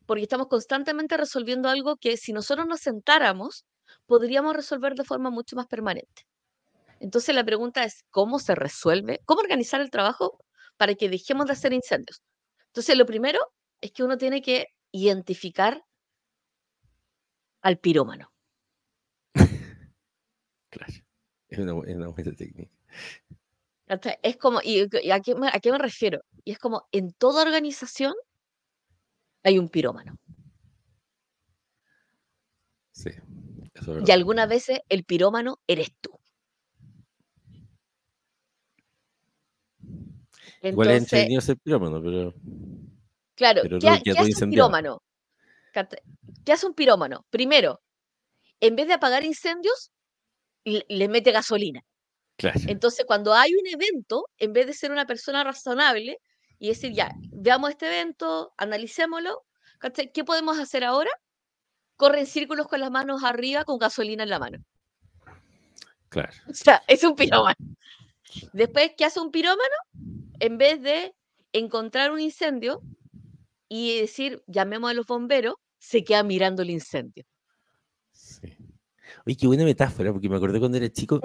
Porque estamos constantemente resolviendo algo que si nosotros nos sentáramos, podríamos resolver de forma mucho más permanente. Entonces la pregunta es, ¿cómo se resuelve? ¿Cómo organizar el trabajo para que dejemos de hacer incendios? Entonces lo primero es que uno tiene que identificar al pirómano. Claro, es una, buena técnica. Es como, y, a, qué me, a, qué me, refiero? Y es como, en toda organización hay un pirómano. Sí, eso es Y algunas veces el pirómano eres tú. Igual es entretenido ser pirómano, pero. Claro, ¿qué, hace un pirómano? ¿Qué hace un pirómano? Primero, en vez de apagar incendios, le, mete gasolina. Claro. Entonces, cuando hay un evento, en vez de ser una persona razonable y decir, ya, veamos este evento, analicémoslo, ¿qué podemos hacer ahora? Corre en círculos con las manos arriba con gasolina en la mano. Claro. O sea, es un pirómano. Después, ¿qué hace un pirómano? En vez de encontrar un incendio y decir, llamemos a los bomberos, se queda mirando el incendio. Sí. Oye, qué buena metáfora, porque me acordé cuando era chico,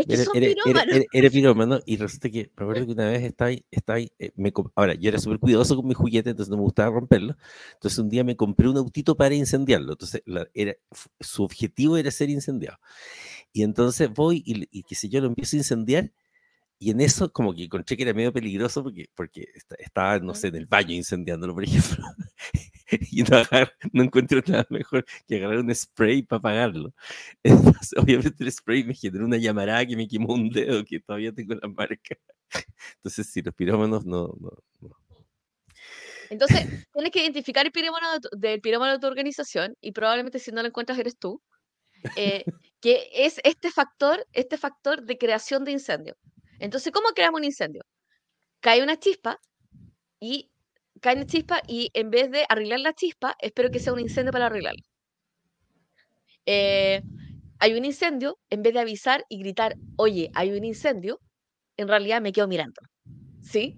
era, pirómano y resulta que, me acuerdo que una vez estaba ahí, estaba ahí eh, ahora, yo era súper cuidadoso con mi juguete, entonces no me gustaba romperlo, entonces un día me compré un autito para incendiarlo, entonces era, su objetivo era ser incendiado. Y entonces voy y, y qué sé yo, lo empiezo a incendiar y en eso como que encontré que era medio peligroso porque, porque estaba, no sé, en el baño incendiándolo, por ejemplo. y no, no, encuentro nada mejor que agarrar un spray para apagarlo. Entonces, obviamente el spray me generó una llamarada que me quemó un dedo que todavía tengo la marca. Entonces, si los pirómanos no, no, Entonces, tienes que identificar el pirómano del pirómano de tu organización y probablemente si no lo encuentras eres tú, eh, que es este factor, este factor de creación de incendio. Entonces, ¿cómo creamos un incendio? Cae una chispa y cae una chispa y en vez de arreglar la chispa, espero que sea un incendio para arreglarlo. Eh, hay un incendio, en vez de avisar y gritar, oye, hay un incendio, en realidad me quedo mirando. ¿Sí?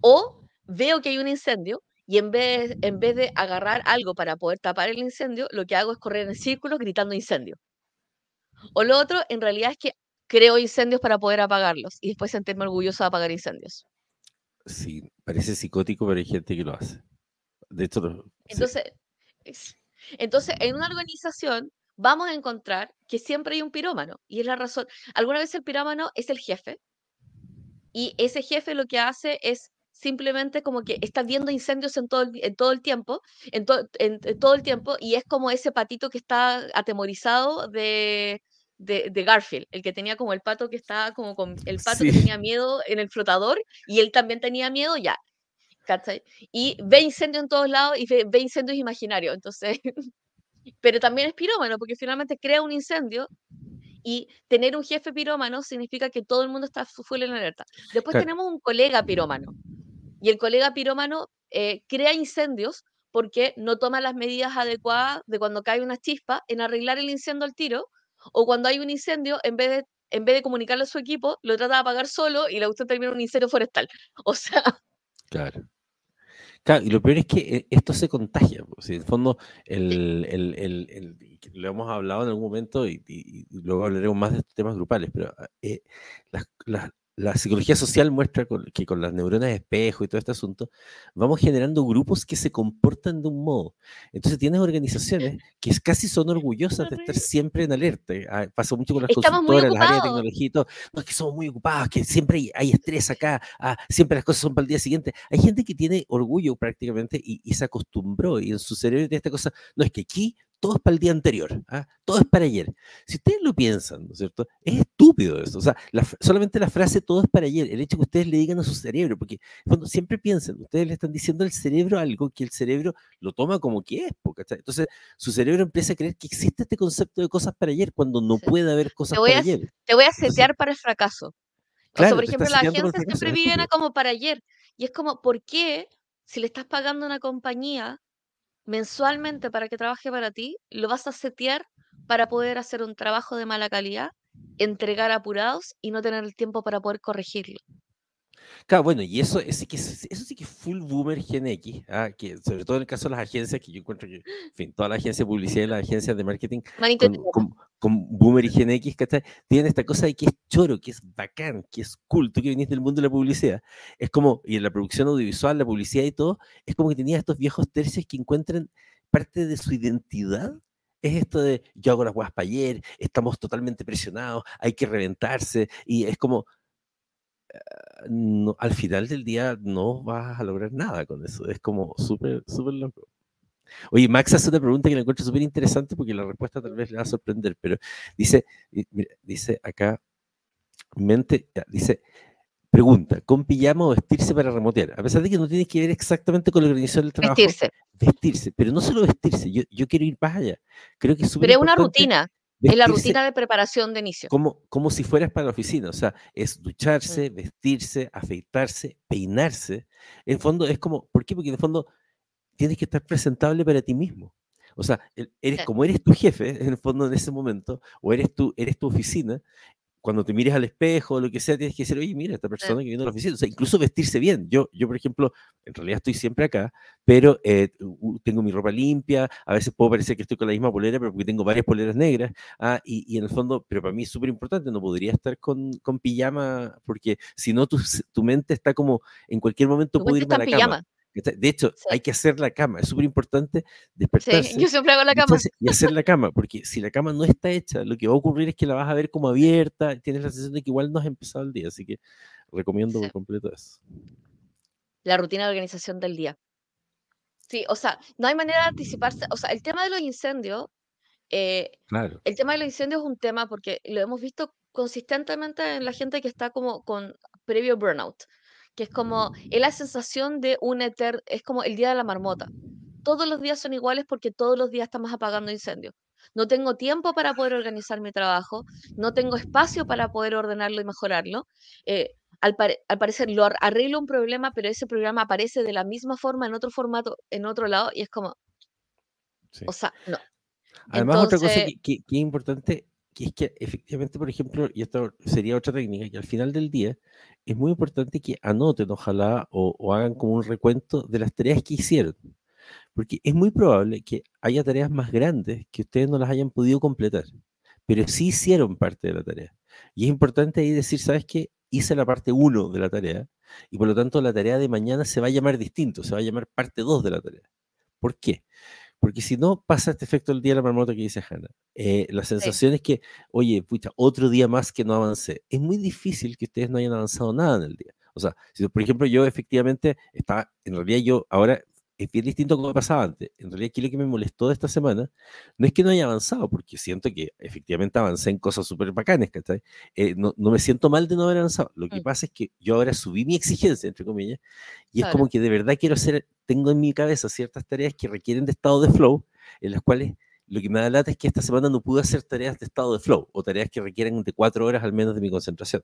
O veo que hay un incendio y en vez, en vez de agarrar algo para poder tapar el incendio, lo que hago es correr en círculos gritando incendio. O lo otro, en realidad es que creo incendios para poder apagarlos y después sentirme orgulloso de apagar incendios. Sí, parece psicótico, pero hay gente que lo hace. De hecho, entonces, entonces, en una organización vamos a encontrar que siempre hay un pirómano y es la razón. Alguna vez el pirómano es el jefe y ese jefe lo que hace es simplemente como que está viendo incendios en todo el, en todo el tiempo, en, en, todo el tiempo y es como ese patito que está atemorizado de, de, Garfield, el que tenía como el pato que estaba como con el pato que tenía miedo en el flotador y él también tenía miedo, ya. Y ve incendio en todos lados y ve, incendios imaginarios. Entonces, pero también es pirómano, porque finalmente crea un incendio y tener un jefe pirómano significa que todo el mundo está full en alerta. Después tenemos un colega pirómano. Y el colega pirómano eh, crea incendios porque no toma las medidas adecuadas de cuando cae una chispa en arreglar el incendio al tiro, o cuando hay un incendio, en vez de, en vez de comunicarle a su equipo, lo trata de apagar solo y la usted termina un incendio forestal. O sea. Claro. Claro, y lo peor es que eh, esto se contagia. Pues, en el fondo, el, el, el, lo hemos hablado en algún momento y, luego hablaremos más de estos temas grupales, pero eh, las, las, la psicología social muestra que con las neuronas de espejo y todo este asunto, vamos generando grupos que se comportan de un modo. Entonces tienes organizaciones que casi son orgullosas de estar siempre en alerta. Ah, pasa mucho con las consultoras, las áreas de tecnología y todo. No, es que somos muy ocupados, que siempre hay, estrés acá, ah, siempre las cosas son para el día siguiente. Hay gente que tiene orgullo prácticamente y, y se acostumbró y en su cerebro tiene esta cosa, no es que aquí todo es para el día anterior, ¿ah? todo es para ayer. Si ustedes lo piensan, ¿no es cierto? Es estúpido eso. O sea, solamente la frase todo es para ayer, el hecho que ustedes le digan a su cerebro, porque cuando siempre piensan, ustedes le están diciendo al cerebro algo que el cerebro lo toma como que es, Entonces, su cerebro empieza a creer que existe este concepto de cosas para ayer cuando no puede haber cosas para ayer. Te voy a setear para el fracaso. Claro, por ejemplo, la agencia siempre vive como para ayer. Y es como, ¿por qué si le estás pagando a una compañía mensualmente para que trabaje para ti, lo vas a setear para poder hacer un trabajo de mala calidad, entregar apurados y no tener el tiempo para poder corregirlo. Claro, bueno, y eso, sí que, eso sí que es full boomer Gen X, ¿ah? que sobre todo en el caso de las agencias, que yo encuentro que, en fin, todas las agencias de publicidad y las agencias de marketing con, con, boomer y Gen X, Tienen esta cosa de que es choro, que es bacán, que es cool, tú que viniste del mundo de la publicidad. Es como, y en la producción audiovisual, la publicidad y todo, es como que tenía estos viejos tercios que encuentran parte de su identidad es esto de yo hago las guas para ayer, estamos totalmente presionados, hay que reventarse, y es como, no, al final del día no vas a lograr nada con eso. Es como súper, súper loco. Oye, Max hace una pregunta que la encuentro súper interesante porque la respuesta tal vez le va a sorprender, pero dice, dice acá, mente, dice, pregunta, ¿con pijama o vestirse para remotear? A pesar de que no tiene que ver exactamente con la organización del trabajo. Vestirse. Vestirse, pero no solo vestirse, yo, yo quiero ir más allá. Creo que es Pero es una rutina. Es la rutina de preparación de inicio. Como, como si fueras para la oficina, o sea, es ducharse, vestirse, afeitarse, peinarse. En fondo es como, ¿por qué? Porque en el fondo tienes que estar presentable para ti mismo. O sea, eres como eres tu jefe, en el fondo en ese momento, o eres tú, eres tu oficina, cuando te mires al espejo lo que sea, tienes que decir, oye, mira, esta persona que viene a la oficina, o sea, incluso vestirse bien. Yo, yo, por ejemplo, en realidad estoy siempre acá, pero eh, tengo mi ropa limpia, a veces puedo parecer que estoy con la misma polera, pero porque tengo varias poleras negras, ah, y, y, en el fondo, pero para mí es súper importante, no podría estar con, con pijama, porque si no, tu, tu, mente está como, en cualquier momento puedo irme a la cama. De hecho, hay que hacer la cama, es súper importante despertarse. Sí, yo siempre hago la cama. Y hacer la cama, porque si la cama no está hecha, lo que va a ocurrir es que la vas a ver como abierta, tienes la sensación de que igual no has empezado el día, así que recomiendo por completo eso. La rutina de organización del día. Sí, o sea, no hay manera de anticiparse, o sea, el tema de los incendios, eh, claro. el tema de los incendios es un tema porque lo hemos visto consistentemente en la gente que está como con previo burnout que es como, es la sensación de un eter, es como el día de la marmota. Todos los días son iguales porque todos los días estamos apagando incendios. No tengo tiempo para poder organizar mi trabajo, no tengo espacio para poder ordenarlo y mejorarlo. Eh, al, parecer lo arreglo un problema, pero ese programa aparece de la misma forma en otro formato, en otro lado, y es como, o sea, no. Además, otra cosa que, que, es importante, que es que efectivamente, por ejemplo, y esto sería otra técnica, que al final del día es muy importante que anoten, ojalá, o, hagan como un recuento de las tareas que hicieron. Porque es muy probable que haya tareas más grandes que ustedes no las hayan podido completar, pero sí hicieron parte de la tarea. Y es importante ahí decir, ¿sabes qué? Hice la parte 1 de la tarea y por lo tanto la tarea de mañana se va a llamar distinto, se va a llamar parte 2 de la tarea. ¿Por qué? Porque si no pasa este efecto del día de la marmota que dice Hanna, eh, la sensación es que, oye, pucha, otro día más que no avancé. Es muy difícil que ustedes no hayan avanzado nada en el día. O sea, si por ejemplo yo efectivamente estaba, en realidad yo ahora es bien distinto a como pasaba antes. En realidad, aquí lo que me molestó de esta semana no es que no haya avanzado, porque siento que efectivamente avancé en cosas súper bacanes, ¿cachai? Eh, no, no, me siento mal de no haber avanzado. Lo que mm. pasa es que yo ahora subí mi exigencia, entre comillas, y es como que de verdad quiero hacer, tengo en mi cabeza ciertas tareas que requieren de estado de flow, en las cuales Lo que me da lata es que esta semana no pude hacer tareas de estado de flow o tareas que requieren de cuatro horas al menos de mi concentración.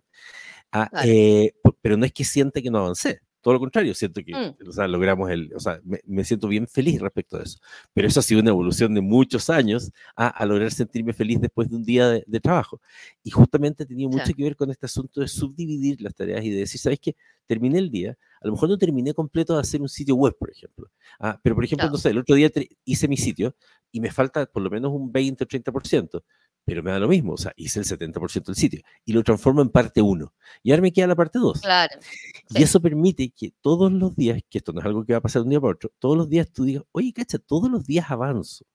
Ah, eh, pero no es que sienta que no avancé. Todo lo contrario, siento que mm. o sea, logramos el, o sea, me, siento bien feliz respecto a eso. Pero eso ha sido una evolución de muchos años a, lograr sentirme feliz después de un día de, trabajo. Y justamente tenía mucho que ver con este asunto de subdividir las tareas y de decir, ¿sabes qué? Terminé el día, a lo mejor no terminé completo de hacer un sitio web, por ejemplo. Ah, pero, por ejemplo, no sé, el otro día hice mi sitio y me falta por lo menos un 20 o 30% pero me da lo mismo, o sea, hice el 70% del sitio y lo transformo en parte 1. Y ahora me queda la parte 2. Claro. Y eso permite que todos los días, que esto no es algo que va a pasar de un día para otro, todos los días tú digas, oye, cacha, todos los días avanzo.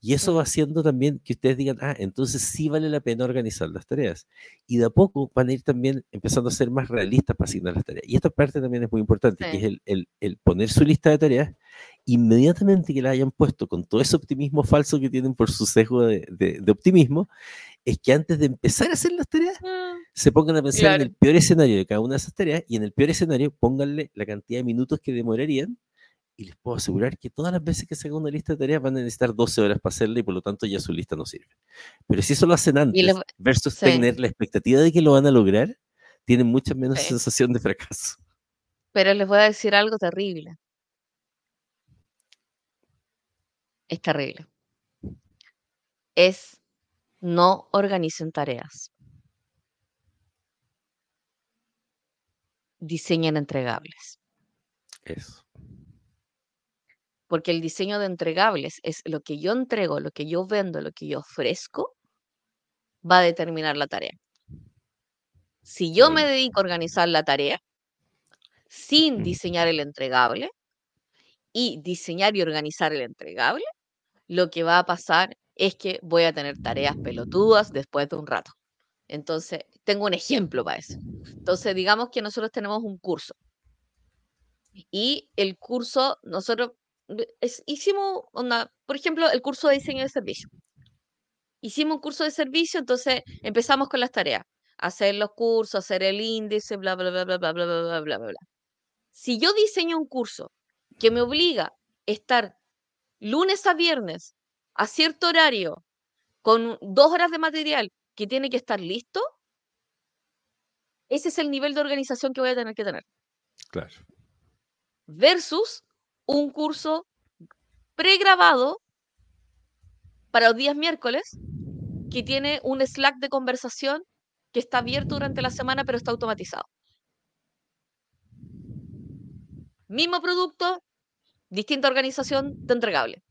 Y eso va haciendo también que ustedes digan, ah, entonces sí vale la pena organizar las tareas. Y de a poco van a ir también empezando a ser más realistas para asignar las tareas. Y esta parte también es muy importante, que es el, el, poner su lista de tareas inmediatamente que la hayan puesto con todo ese optimismo falso que tienen por su sesgo de, de, optimismo, es que antes de empezar a hacer las tareas, mm, se pongan a pensar en el peor escenario de cada una de esas tareas y en el peor escenario pónganle la cantidad de minutos que demorarían y les puedo asegurar que todas las veces que se haga una lista de tareas van a necesitar 12 horas para hacerla y por lo tanto ya su lista no sirve. Pero si eso lo hacen antes versus tener la expectativa de que lo van a lograr, tienen mucha menos sensación de fracaso. Pero les voy a decir algo terrible. Es terrible. Es no organicen tareas. Diseñen entregables. Eso porque el diseño de entregables es lo que yo entrego, lo que yo vendo, lo que yo ofrezco, va a determinar la tarea. Si yo me dedico a organizar la tarea sin diseñar el entregable y diseñar y organizar el entregable, lo que va a pasar es que voy a tener tareas pelotudas después de un rato. Entonces, tengo un ejemplo para eso. Entonces, digamos que nosotros tenemos un curso y el curso, nosotros hicimos, por ejemplo, el curso de diseño de servicio. Hicimos un curso de servicio, entonces empezamos con las tareas. Hacer los cursos, hacer el índice, bla, bla, bla, bla, bla, bla, bla, bla, bla. Si yo diseño un curso que me obliga a estar lunes a viernes a cierto horario con dos horas de material que tiene que estar listo, ese es el nivel de organización que voy a tener que tener. Claro. Versus un curso pregrabado para los días miércoles que tiene un Slack de conversación que está abierto durante la semana pero está automatizado. Mismo producto, distinta organización de entregable.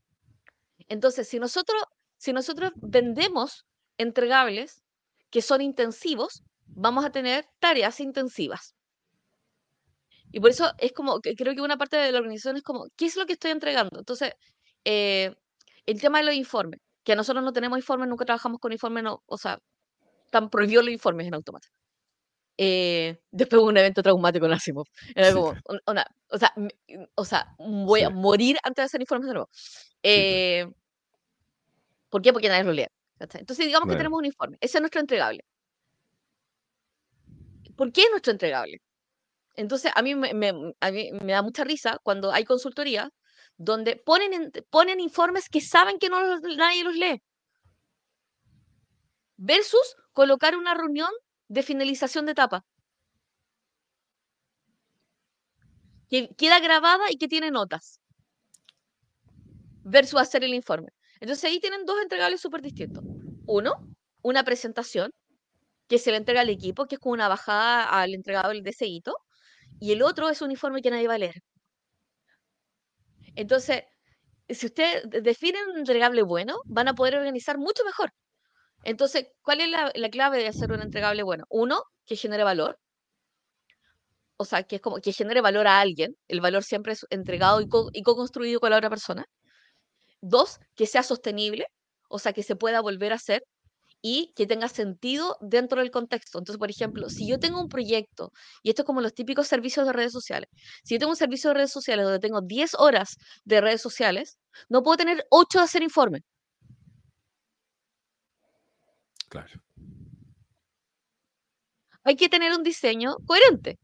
Entonces, si nosotros, si nosotros vendemos entregables que son intensivos, vamos a tener tareas intensivas. Y por eso es como, que creo que una parte de la organización es como, ¿qué es lo que estoy entregando? Entonces, eh, el tema de los informes, que nosotros no tenemos informes, nunca trabajamos con informes, no, o sea, están prohibidos los informes en automático. Eh, después de un evento traumático en Asimov. Era como, o, sea, o sea, voy a morir antes de hacer informes de nuevo. Eh, ¿Por qué? Porque nadie lo lee. Entonces, digamos que tenemos un informe. Ese es nuestro entregable. ¿Por qué es nuestro entregable? Entonces, a mí me, da mucha risa cuando hay consultoría donde ponen, ponen informes que saben que no nadie los lee. Versus colocar una reunión de finalización de etapa. Que queda grabada y que tiene notas. Versus hacer el informe. Entonces ahí tienen dos entregables súper distintos. Uno, una presentación que se le entrega al equipo, que es como una bajada al entregado de seguito y el otro es un informe que nadie va a leer. Entonces, si ustedes definen un entregable bueno, van a poder organizar mucho mejor. Entonces, ¿cuál es la, clave de hacer un entregable bueno? Uno, que genere valor. O sea, que es como que genere valor a alguien. El valor siempre es entregado y co-construido con la otra persona. Dos, que sea sostenible. O sea, que se pueda volver a hacer y que tenga sentido dentro del contexto. Entonces, por ejemplo, si yo tengo un proyecto, y esto es como los típicos servicios de redes sociales, si yo tengo un servicio de redes sociales donde tengo 10 horas de redes sociales, no puedo tener 8 de hacer informe. Claro. Hay que tener un diseño coherente.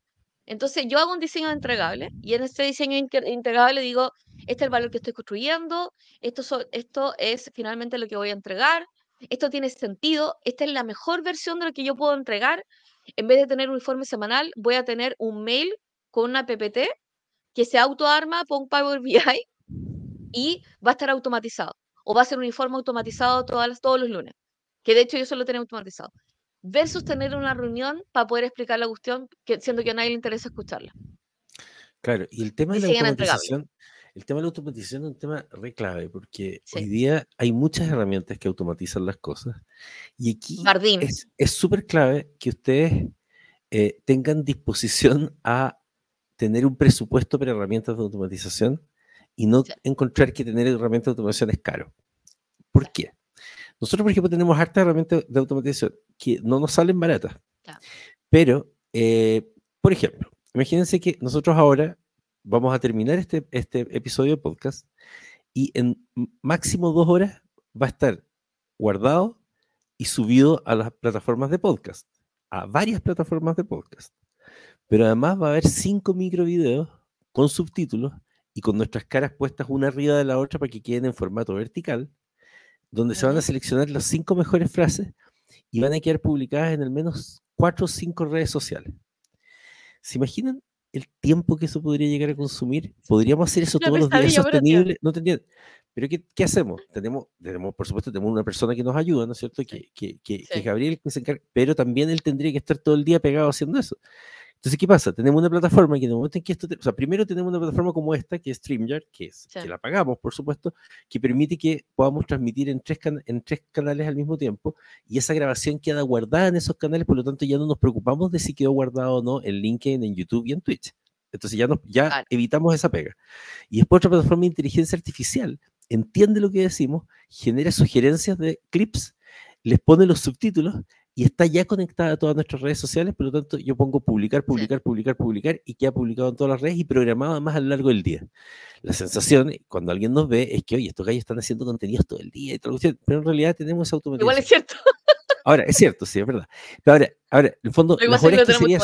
Entonces, yo hago un diseño entregable y en este diseño entregable digo, este es el valor que estoy construyendo, esto, es finalmente lo que voy a entregar, esto tiene sentido, esta es la mejor versión de lo que yo puedo entregar. En vez de tener un informe semanal, voy a tener un mail con una PPT que se autoarma con Power BI y va a estar automatizado. O va a ser un informe automatizado todos los lunes, que de hecho yo solo tengo automatizado. Versus tener una reunión para poder explicar la cuestión, que, siendo que a nadie le interesa escucharla. Claro, y el tema de la automatización, el tema de la automatización es un tema re clave, porque hoy día hay muchas herramientas que automatizan las cosas. Y aquí es súper clave que ustedes eh, tengan disposición a tener un presupuesto para herramientas de automatización y no encontrar que tener herramientas de automatización es caro. ¿Por qué? Nosotros, por ejemplo, tenemos hartas herramientas de automatización que no nos salen baratas. Pero, eh, por ejemplo, imagínense que nosotros ahora vamos a terminar este, este episodio de podcast y en máximo dos horas va a estar guardado y subido a las plataformas de podcast, a varias plataformas de podcast. Pero además va a haber cinco micro videos con subtítulos y con nuestras caras puestas una arriba de la otra para que queden en formato vertical, donde se van a seleccionar las cinco mejores frases y van a quedar publicadas en al menos cuatro o cinco redes sociales. ¿Se imaginan el tiempo que eso podría llegar a consumir. Podríamos hacer eso todos los días sostenible. No tenía, pero ¿qué, ¿qué, hacemos? Tenemos, tenemos, por supuesto, tenemos una persona que nos ayuda, ¿no es cierto? Que, que, que, que Gabriel que se encarga, pero también él tendría que estar todo el día pegado haciendo eso. Entonces, ¿qué pasa? Tenemos una plataforma que en el momento en que esto, o sea, primero tenemos una plataforma como esta, que es StreamYard, que, es, que la pagamos, por supuesto, que permite que podamos transmitir en tres, en tres canales al mismo tiempo y esa grabación queda guardada en esos canales, por lo tanto ya no nos preocupamos de si quedó guardado o no en LinkedIn, en YouTube y en Twitch. Entonces ya, ya evitamos esa pega. Y después otra plataforma de inteligencia artificial entiende lo que decimos, genera sugerencias de clips, les pone los subtítulos y está ya conectada a todas nuestras redes sociales, por lo tanto yo pongo publicar, publicar, publicar, publicar y queda publicado en todas las redes y programado además a lo largo del día. La sensación cuando alguien nos ve es que, oye, estos gallos están haciendo contenidos todo el día y traducción, pero en realidad tenemos automatización. Igual es cierto. Ahora, es cierto, sí, es verdad. Pero ahora, ahora en el fondo, lo mejor es que sería,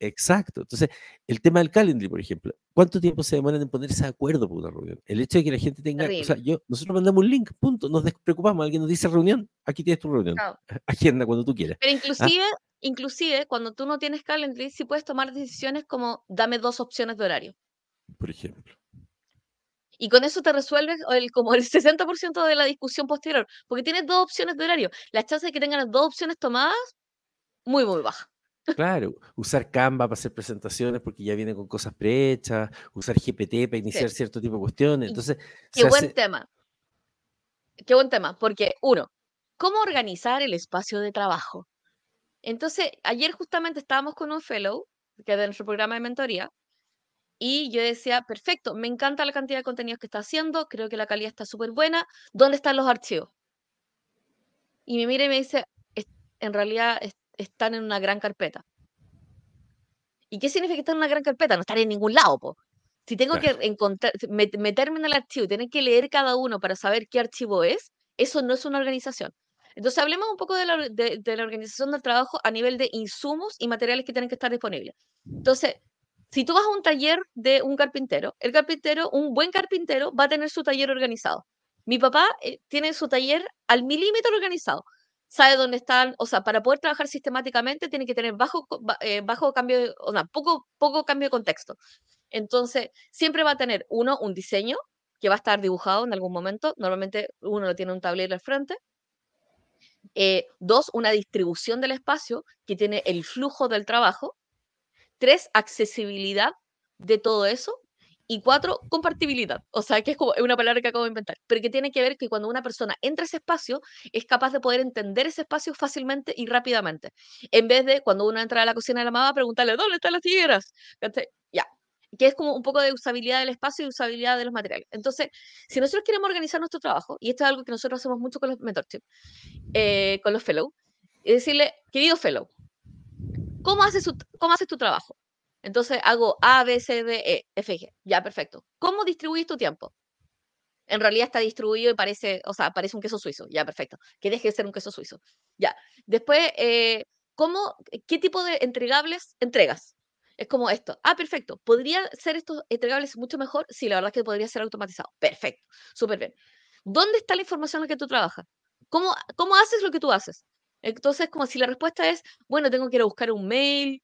Exacto. Entonces, el tema del calendar, por ejemplo, ¿cuánto tiempo se demoran en ponerse de acuerdo por una reunión? El hecho de que la gente tenga, o sea, yo, nosotros mandamos un link, punto, nos despreocupamos, alguien nos dice reunión, aquí tienes tu reunión, agenda cuando tú quieras. Pero ¿Ah? inclusive, inclusive, cuando tú no tienes calendar, sí puedes tomar decisiones como dame dos opciones de horario. Por ejemplo. Y con eso te resuelves el, como el 60% de la discusión posterior, porque tienes dos opciones de horario. La chance de que tengan las dos opciones tomadas, muy, muy baja. Claro, usar Canva para hacer presentaciones porque ya viene con cosas prehechas, usar GPT para iniciar cierto tipo de cuestiones. Entonces, qué buen tema. Qué buen tema, porque uno, ¿cómo organizar el espacio de trabajo? Entonces, ayer justamente estábamos con un fellow, que es de nuestro programa de mentoría, y yo decía, perfecto, me encanta la cantidad de contenidos que está haciendo, creo que la calidad está súper buena, ¿dónde están los archivos? Y me mira y me dice, en realidad están en una gran carpeta. ¿Y qué significa estar en una gran carpeta? No estar en ningún lado, po. Si tengo que encontrar, meterme en el archivo y tener que leer cada uno para saber qué archivo es, eso no es una organización. Entonces, hablemos un poco de la, de la organización del trabajo a nivel de insumos y materiales que tienen que estar disponibles. Entonces, si tú vas a un taller de un carpintero, el carpintero, un buen carpintero, va a tener su taller organizado. Mi papá eh, tiene su taller al milímetro organizado sabe dónde están, o sea, para poder trabajar sistemáticamente tiene que tener bajo, eh, bajo cambio, o sea, poco, poco cambio de contexto. Entonces, siempre va a tener, uno, un diseño que va a estar dibujado en algún momento, normalmente uno lo tiene un tablero al frente. Eh, dos, una distribución del espacio que tiene el flujo del trabajo. Tres, accesibilidad de todo eso. Y cuatro, compartibilidad. O sea, que es como una palabra que acabo de inventar, pero que tiene que ver que cuando una persona entra a ese espacio, es capaz de poder entender ese espacio fácilmente y rápidamente. En vez de cuando uno entra a la cocina de la mamá, preguntarle, ¿dónde están las tigueras? Ya. Que es como un poco de usabilidad del espacio y usabilidad de los materiales. Entonces, si nosotros queremos organizar nuestro trabajo, y esto es algo que nosotros hacemos mucho con los mentorship, eh, con los fellow, es decirle, querido fellow, ¿cómo haces, cómo haces tu trabajo? Entonces hago A, B, C, D, E, F, G. Ya, perfecto. ¿Cómo distribuyes tu tiempo? En realidad está distribuido y parece, o sea, parece un queso suizo. Ya, perfecto. Que deje de ser un queso suizo. Ya. Después, eh, ¿cómo, ¿qué tipo de entregables entregas? Es como esto. Ah, perfecto. ¿Podría ser estos entregables mucho mejor? Sí, la verdad es que podría ser automatizado. Perfecto. Súper bien. ¿Dónde está la información en la que tú trabajas? ¿Cómo, ¿Cómo haces lo que tú haces? Entonces, como si la respuesta es, bueno, tengo que ir a buscar un mail,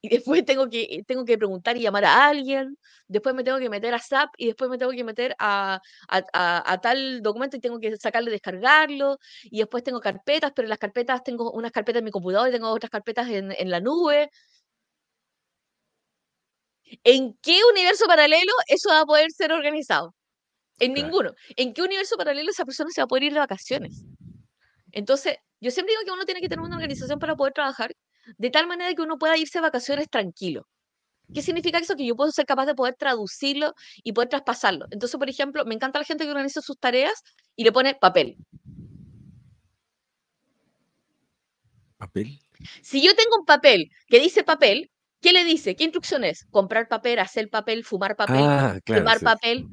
y después tengo que, tengo que preguntar y llamar a alguien, después me tengo que meter a SAP y después me tengo que meter a, a, tal documento y tengo que sacarlo y descargarlo, y después tengo carpetas, pero las carpetas tengo unas carpetas en mi computador y tengo otras carpetas en, en la nube. ¿En qué universo paralelo eso va a poder ser organizado? En ninguno. ¿En qué universo paralelo esa persona se va a poder ir de vacaciones? Entonces, yo siempre digo que uno tiene que tener una organización para poder trabajar de tal manera que uno pueda irse de vacaciones tranquilo. ¿Qué significa eso? Que yo puedo ser capaz de poder traducirlo y poder traspasarlo. Entonces, por ejemplo, me encanta la gente que organiza sus tareas y le pone papel. ¿Papel? Si yo tengo un papel que dice papel, ¿qué le dice? ¿Qué instrucción es? Comprar papel, hacer papel, fumar papel, ah, fumar papel.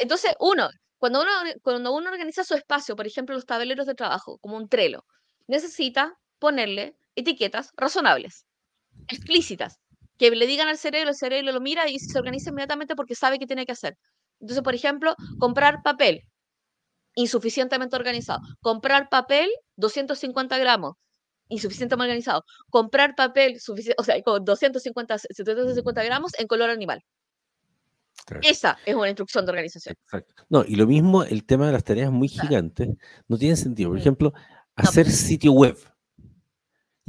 Entonces, uno, cuando uno, cuando uno organiza su espacio, por ejemplo, los tableros de trabajo, como un trelo, necesita ponerle etiquetas razonables, explícitas, que le digan al cerebro, el cerebro lo mira y se organiza inmediatamente porque sabe qué tiene que hacer. Entonces, por ejemplo, comprar papel insuficientemente organizado. Comprar papel 250 gramos, insuficientemente organizado. Comprar papel, o sea, con 250, 750 gramos en color animal. Esa es una instrucción de organización. No, y lo mismo, el tema de las tareas muy gigantes no tiene sentido. Por ejemplo, hacer sitio web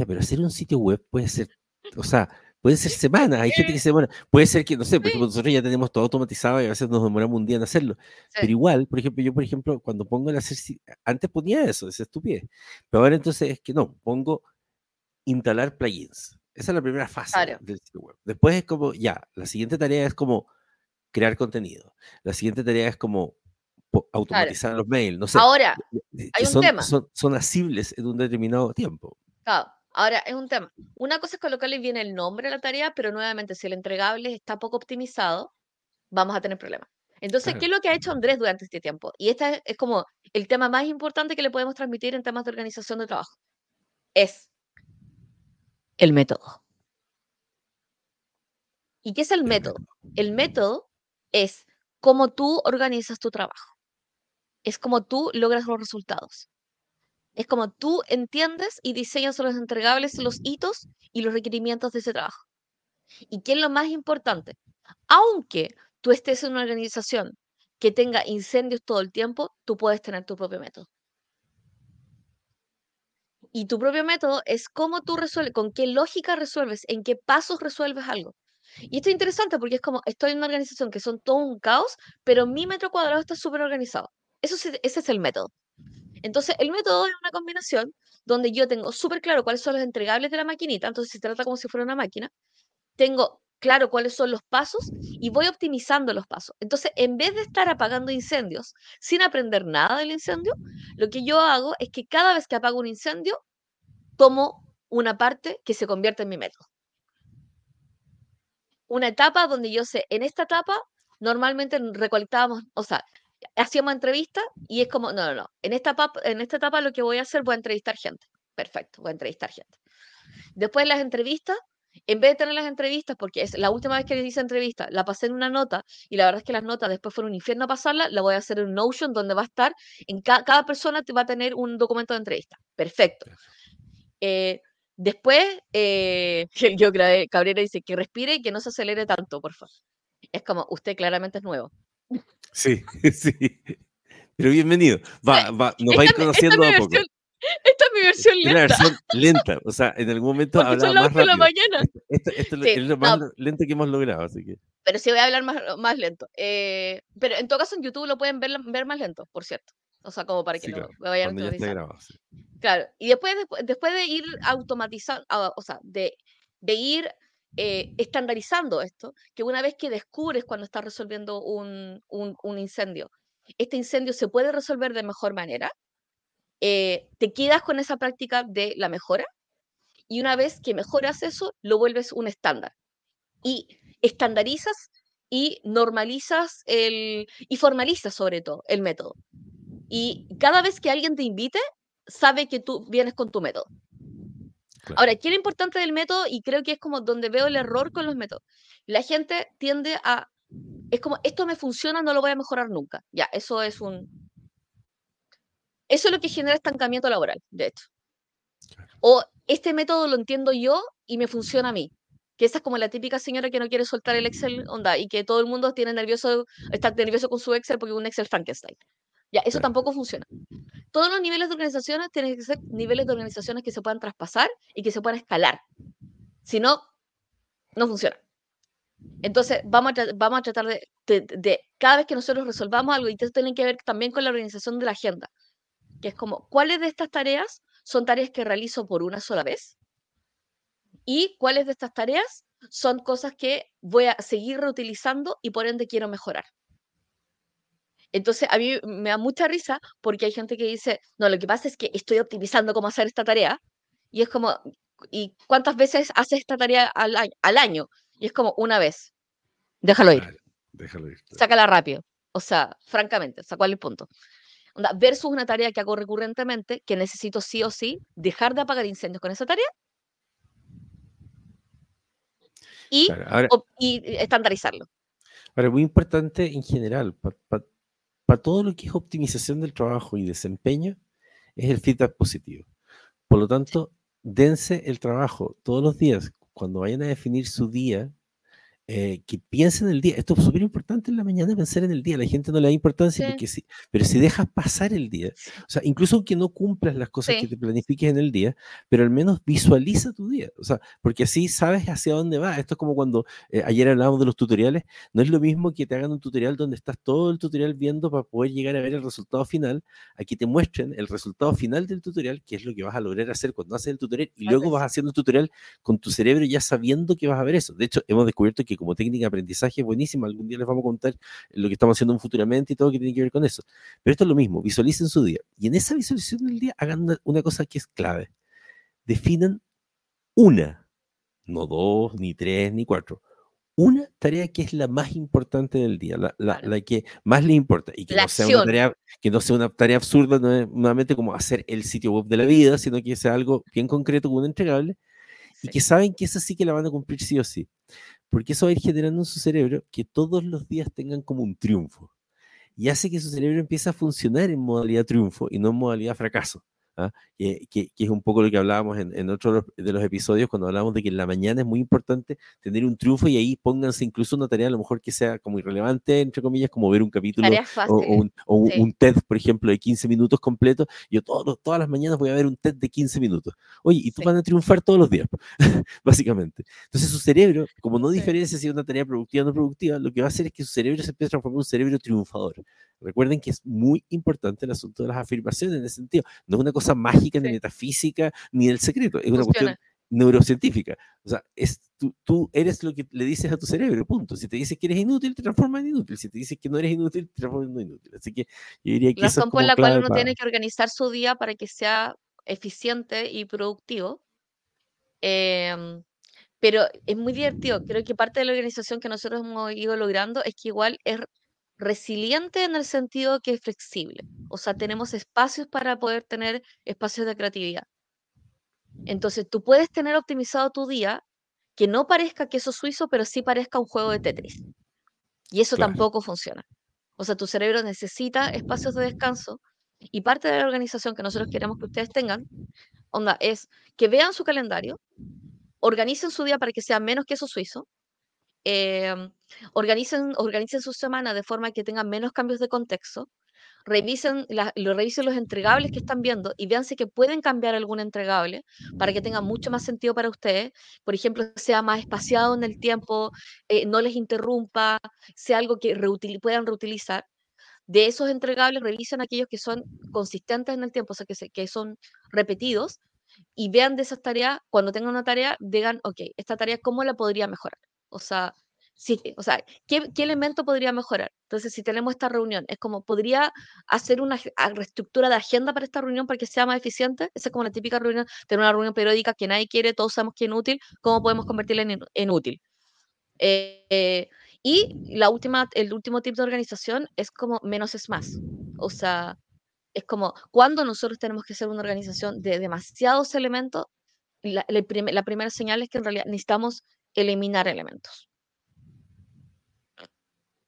pero hacer un sitio web puede ser, o sea, puede ser semanas, hay gente que se demora, puede ser que, no sé, por ejemplo, nosotros ya tenemos todo automatizado y a veces nos demoramos un día en hacerlo, pero igual, por ejemplo, yo, por ejemplo, cuando pongo el hacer, antes ponía eso, esa estupidez, pero ahora entonces es que no, pongo instalar plugins, esa es la primera fase del sitio web, después es como, ya, la siguiente tarea es como crear contenido, la siguiente tarea es como automatizar los mails, no sé. Ahora, hay un son, tema. Son, son asibles en un determinado tiempo. Claro. Ahora, es un tema. Una cosa es colocarle bien el nombre a la tarea, pero nuevamente, si el entregable está poco optimizado, vamos a tener problemas. Entonces, ¿qué es lo que ha hecho Andrés durante este tiempo? Y este es como el tema más importante que le podemos transmitir en temas de organización de trabajo. Es el método. ¿Y qué es el método? El método es cómo tú organizas tu trabajo. Es como tú logras los resultados. Es como tú entiendes y diseñas los entregables, los hitos y los requerimientos de ese trabajo. ¿Y qué es lo más importante? Aunque tú estés en una organización que tenga incendios todo el tiempo, tú puedes tener tu propio método. Y tu propio método es cómo tú resuelves, con qué lógica resuelves, en qué pasos resuelves algo. Y esto es interesante porque es como, estoy en una organización que son todo un caos, pero mi metro cuadrado está súper organizado. Eso, ese es el método. Entonces, el método es una combinación donde yo tengo súper claro cuáles son los entregables de la maquinita, entonces se trata como si fuera una máquina, tengo claro cuáles son los pasos y voy optimizando los pasos. Entonces, en vez de estar apagando incendios sin aprender nada del incendio, lo que yo hago es que cada vez que apago un incendio, tomo una parte que se convierte en mi método. Una etapa donde yo sé, en esta etapa normalmente recolectábamos, o sea, hacíamos entrevistas y es como, no, no, no, en esta, etapa, en esta etapa lo que voy a hacer, voy a entrevistar gente. Perfecto, voy a entrevistar gente. Después las entrevistas, en vez de tener las entrevistas, porque es la última vez que les hice entrevista, la pasé en una nota y la verdad es que las notas después fueron un infierno a pasarla, la voy a hacer en Notion donde va a estar, en cada persona te va a tener un documento de entrevista. Perfecto. Eh, después, eh, yo Cabrera dice que respire y que no se acelere tanto, por favor. Es como, usted claramente es nuevo. Sí, sí. Pero bienvenido. Va, va, nos va a ir conociendo a poco. Esta es mi versión lenta. Es la versión lenta. O sea, en algún momento hablaba más rápido. la mañana. Esto, es lo más lento que hemos logrado, así que. Pero sí voy a hablar más, más lento. Eh, pero en todo caso en YouTube lo pueden ver, ver más lento, por cierto. O sea, como para que lo, vayan a grabado, sí. Claro. Y después, después de ir automatizando, o sea, de, de ir eh, estandarizando esto, que una vez que descubres cuando estás resolviendo un, incendio, este incendio se puede resolver de mejor manera, eh, te quedas con esa práctica de la mejora y una vez que mejoras eso, lo vuelves un estándar. Y estandarizas y normalizas el, y formalizas sobre todo el método. Y cada vez que alguien te invite, sabe que tú vienes con tu método. Ahora, ¿qué es lo importante del método? Y creo que es como donde veo el error con los métodos. La gente tiende a, es como, esto me funciona, no lo voy a mejorar nunca. Ya, eso es un, eso es lo que genera estancamiento laboral, de hecho. O este método lo entiendo yo y me funciona a mí. Que esa es como la típica señora que no quiere soltar el Excel, onda, y que todo el mundo tiene nervioso, está nervioso con su Excel porque es un Excel Frankenstein. Ya, eso tampoco funciona. Todos los niveles de organizaciones tienen que ser niveles de organizaciones que se puedan traspasar y que se puedan escalar. Si no, no funciona. Entonces, vamos a, vamos a tratar de, de, cada vez que nosotros resolvamos algo, y esto tiene que ver también con la organización de la agenda, que es como, ¿cuáles de estas tareas son tareas que realizo por una sola vez? ¿Y cuáles de estas tareas son cosas que voy a seguir reutilizando y por ende quiero mejorar? Entonces, a mí me da mucha risa porque hay gente que dice, no, lo que pasa es que estoy optimizando cómo hacer esta tarea. Y es como, ¿y cuántas veces haces esta tarea al, año? Y es como, una vez. Déjalo ir. déjalo ir. Sácala rápido. O sea, francamente, o ¿cuál es el punto? versus una tarea que hago recurrentemente, que necesito sí o sí dejar de apagar incendios con esa tarea y, estandarizarlo. Ahora, muy importante en general, para todo lo que es optimización del trabajo y desempeño, es el feedback positivo. Por lo tanto, dense el trabajo todos los días, cuando vayan a definir su día, eh, que piensen en el día. Esto es súper importante en la mañana, pensar en el día. La gente no le da importancia, porque sí, pero si dejas pasar el día, o sea, incluso aunque no cumplas las cosas que te planifiques en el día, pero al menos visualiza tu día. O sea, porque así sabes hacia dónde va. Esto es como cuando eh, ayer hablábamos de los tutoriales. No es lo mismo que te hagan un tutorial donde estás todo el tutorial viendo para poder llegar a ver el resultado final. Aquí te muestren el resultado final del tutorial, que es lo que vas a lograr hacer cuando haces el tutorial, y luego vas haciendo el tutorial con tu cerebro ya sabiendo que vas a ver eso. De hecho, hemos descubierto que como técnica de aprendizaje buenísima. Algún día les vamos a contar lo que estamos haciendo futuramente y todo lo que tiene que ver con eso. Pero esto es lo mismo, visualicen su día. Y en esa visualización del día hagan una, cosa que es clave. Definan una, no dos, ni tres, ni cuatro, una tarea que es la más importante del día, la, la, que más le importa y que no, sea una tarea, que no sea una tarea absurda, no es nuevamente como hacer el sitio web de la vida, sino que sea algo bien concreto, un entregable, y que saben que esa sí que la van a cumplir sí o sí porque eso va a ir generando en su cerebro que todos los días tengan como un triunfo. Y hace que su cerebro empiece a funcionar en modalidad triunfo y no en modalidad fracaso. ¿Ah? que, es un poco lo que hablábamos en, en otro de los episodios cuando hablamos de que en la mañana es muy importante tener un triunfo y ahí pónganse incluso una tarea a lo mejor que sea como irrelevante, entre comillas, como ver un capítulo o, un, TED, por ejemplo, de 15 minutos completo. Yo todas las mañanas voy a ver un TED de 15 minutos. Oye, y tú van a triunfar todos los días, básicamente. Entonces su cerebro, como no diferencia si es una tarea productiva o no productiva, lo que va a hacer es que su cerebro se empiece a transformar en un cerebro triunfador. Recuerden que es muy importante el asunto de las afirmaciones en ese sentido. No es una cosa mágica, ni metafísica, ni del secreto. Es una cuestión neurocientífica. O sea, es, tú, eres lo que le dices a tu cerebro, punto. Si te dices que eres inútil, te transforma en inútil. Si te dices que no eres inútil, te transforma en inútil. Así que yo diría que... Razón por la cual uno tiene que organizar su día para que sea eficiente y productivo. Em, pero es muy divertido. Creo que parte de la organización que nosotros hemos ido logrando es que igual es resiliente en el sentido que es flexible. O sea, tenemos espacios para poder tener espacios de creatividad. Entonces, tú puedes tener optimizado tu día que no parezca queso suizo, pero sí parezca un juego de Tetris. Y eso tampoco funciona. O sea, tu cerebro necesita espacios de descanso y parte de la organización que nosotros queremos que ustedes tengan, onda, es que vean su calendario, organicen su día para que sea menos queso suizo, Em, organicen, organicen su semana de forma que tengan menos cambios de contexto, revisen, lo, revisen los entregables que están viendo y vean si que pueden cambiar algún entregable para que tenga mucho más sentido para ustedes. Por ejemplo, sea más espaciado en el tiempo, eh, no les interrumpa, sea algo que puedan reutilizar. De esos entregables, revisen aquellos que son consistentes en el tiempo, o sea, que, que son repetidos, y vean de esas tareas, cuando tengan una tarea, digan, ok, esta tarea, ¿cómo la podría mejorar? O sea, sí, o sea, ¿qué, elemento podría mejorar? Entonces, si tenemos esta reunión, es como, ¿podría hacer una reestructura de agenda para esta reunión para que sea más eficiente? Esa es como la típica reunión, tener una reunión periódica que nadie quiere, todos sabemos que es inútil, ¿cómo podemos convertirla en, útil? Eh, y la última, el último tipo de organización es como menos es más. O sea, es como cuando nosotros tenemos que ser una organización de demasiados elementos, la, la primera señal es que en realidad necesitamos eliminar elementos.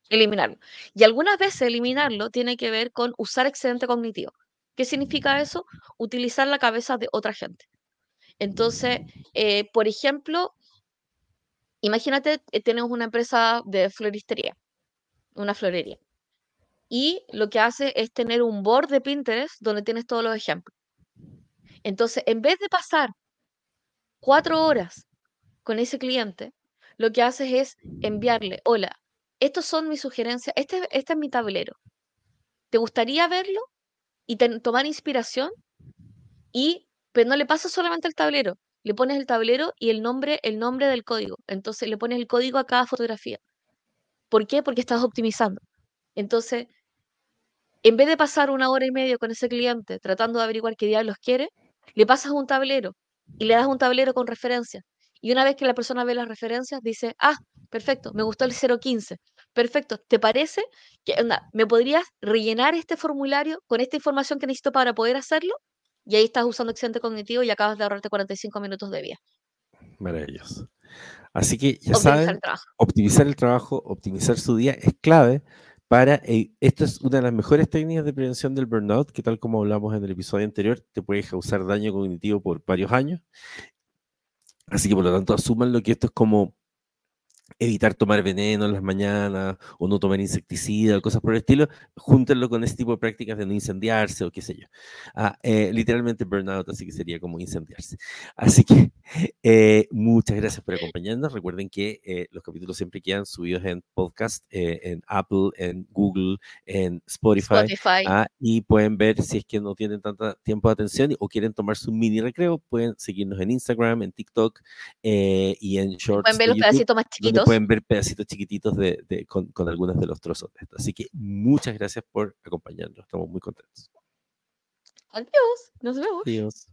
Eliminarlo. Y algunas veces eliminarlo tiene que ver con usar excedente cognitivo. ¿Qué significa eso? Utilizar la cabeza de otra gente. Entonces, eh, por ejemplo, imagínate, eh, tenemos una empresa de floristería, una florería. Y lo que hace es tener un board de Pinterest donde tienes todos los ejemplos. Entonces, en vez de pasar cuatro horas con ese cliente, lo que haces es enviarle, hola, estas son mis sugerencias, este, este es mi tablero. ¿Te gustaría verlo y tomar inspiración? Y, pero no le pasas solamente el tablero, le pones el tablero y el nombre, el nombre del código. Entonces le pones el código a cada fotografía. ¿Por qué? Porque estás optimizando. Entonces, en vez de pasar una hora y media con ese cliente tratando de averiguar qué diablos quiere, le pasas un tablero y le das un tablero con referencias. Y una vez que la persona ve las referencias, dice, ah, perfecto, me gustó el 015. Perfecto, ¿te parece que me podrías rellenar este formulario con esta información que necesito para poder hacerlo? Y ahí estás usando excedente cognitivo y acabas de ahorrarte 45 minutos de vía. Maravilloso. Así que ya saben, optimizar el trabajo, optimizar su día es clave para, eh, esto es una de las mejores técnicas de prevención del burnout, que tal como hablamos en el episodio anterior, te puede causar daño cognitivo por varios años. Así que por lo tanto, asuman lo que esto es como evitar tomar veneno en las mañanas o no tomar insecticida cosas por el estilo, júntenlo con este tipo de prácticas de no incendiarse o qué sé yo. Ah, eh, literalmente burnout, así que sería como incendiarse. Así que eh, muchas gracias por acompañarnos. Recuerden que eh, los capítulos siempre quedan subidos en podcast, en Apple, en Google, en Spotify. Ah, y pueden ver si es que no tienen tanto tiempo de atención o quieren tomar su mini recreo, pueden seguirnos en Instagram, en TikTok y en Shorts. Pueden ver los pedacitos más chiquitos pueden ver pedacitos chiquititos de, con, con, algunos de los trozos de esto. Así que muchas gracias por acompañarnos. Estamos muy contentos. Adiós. Nos vemos. Adiós.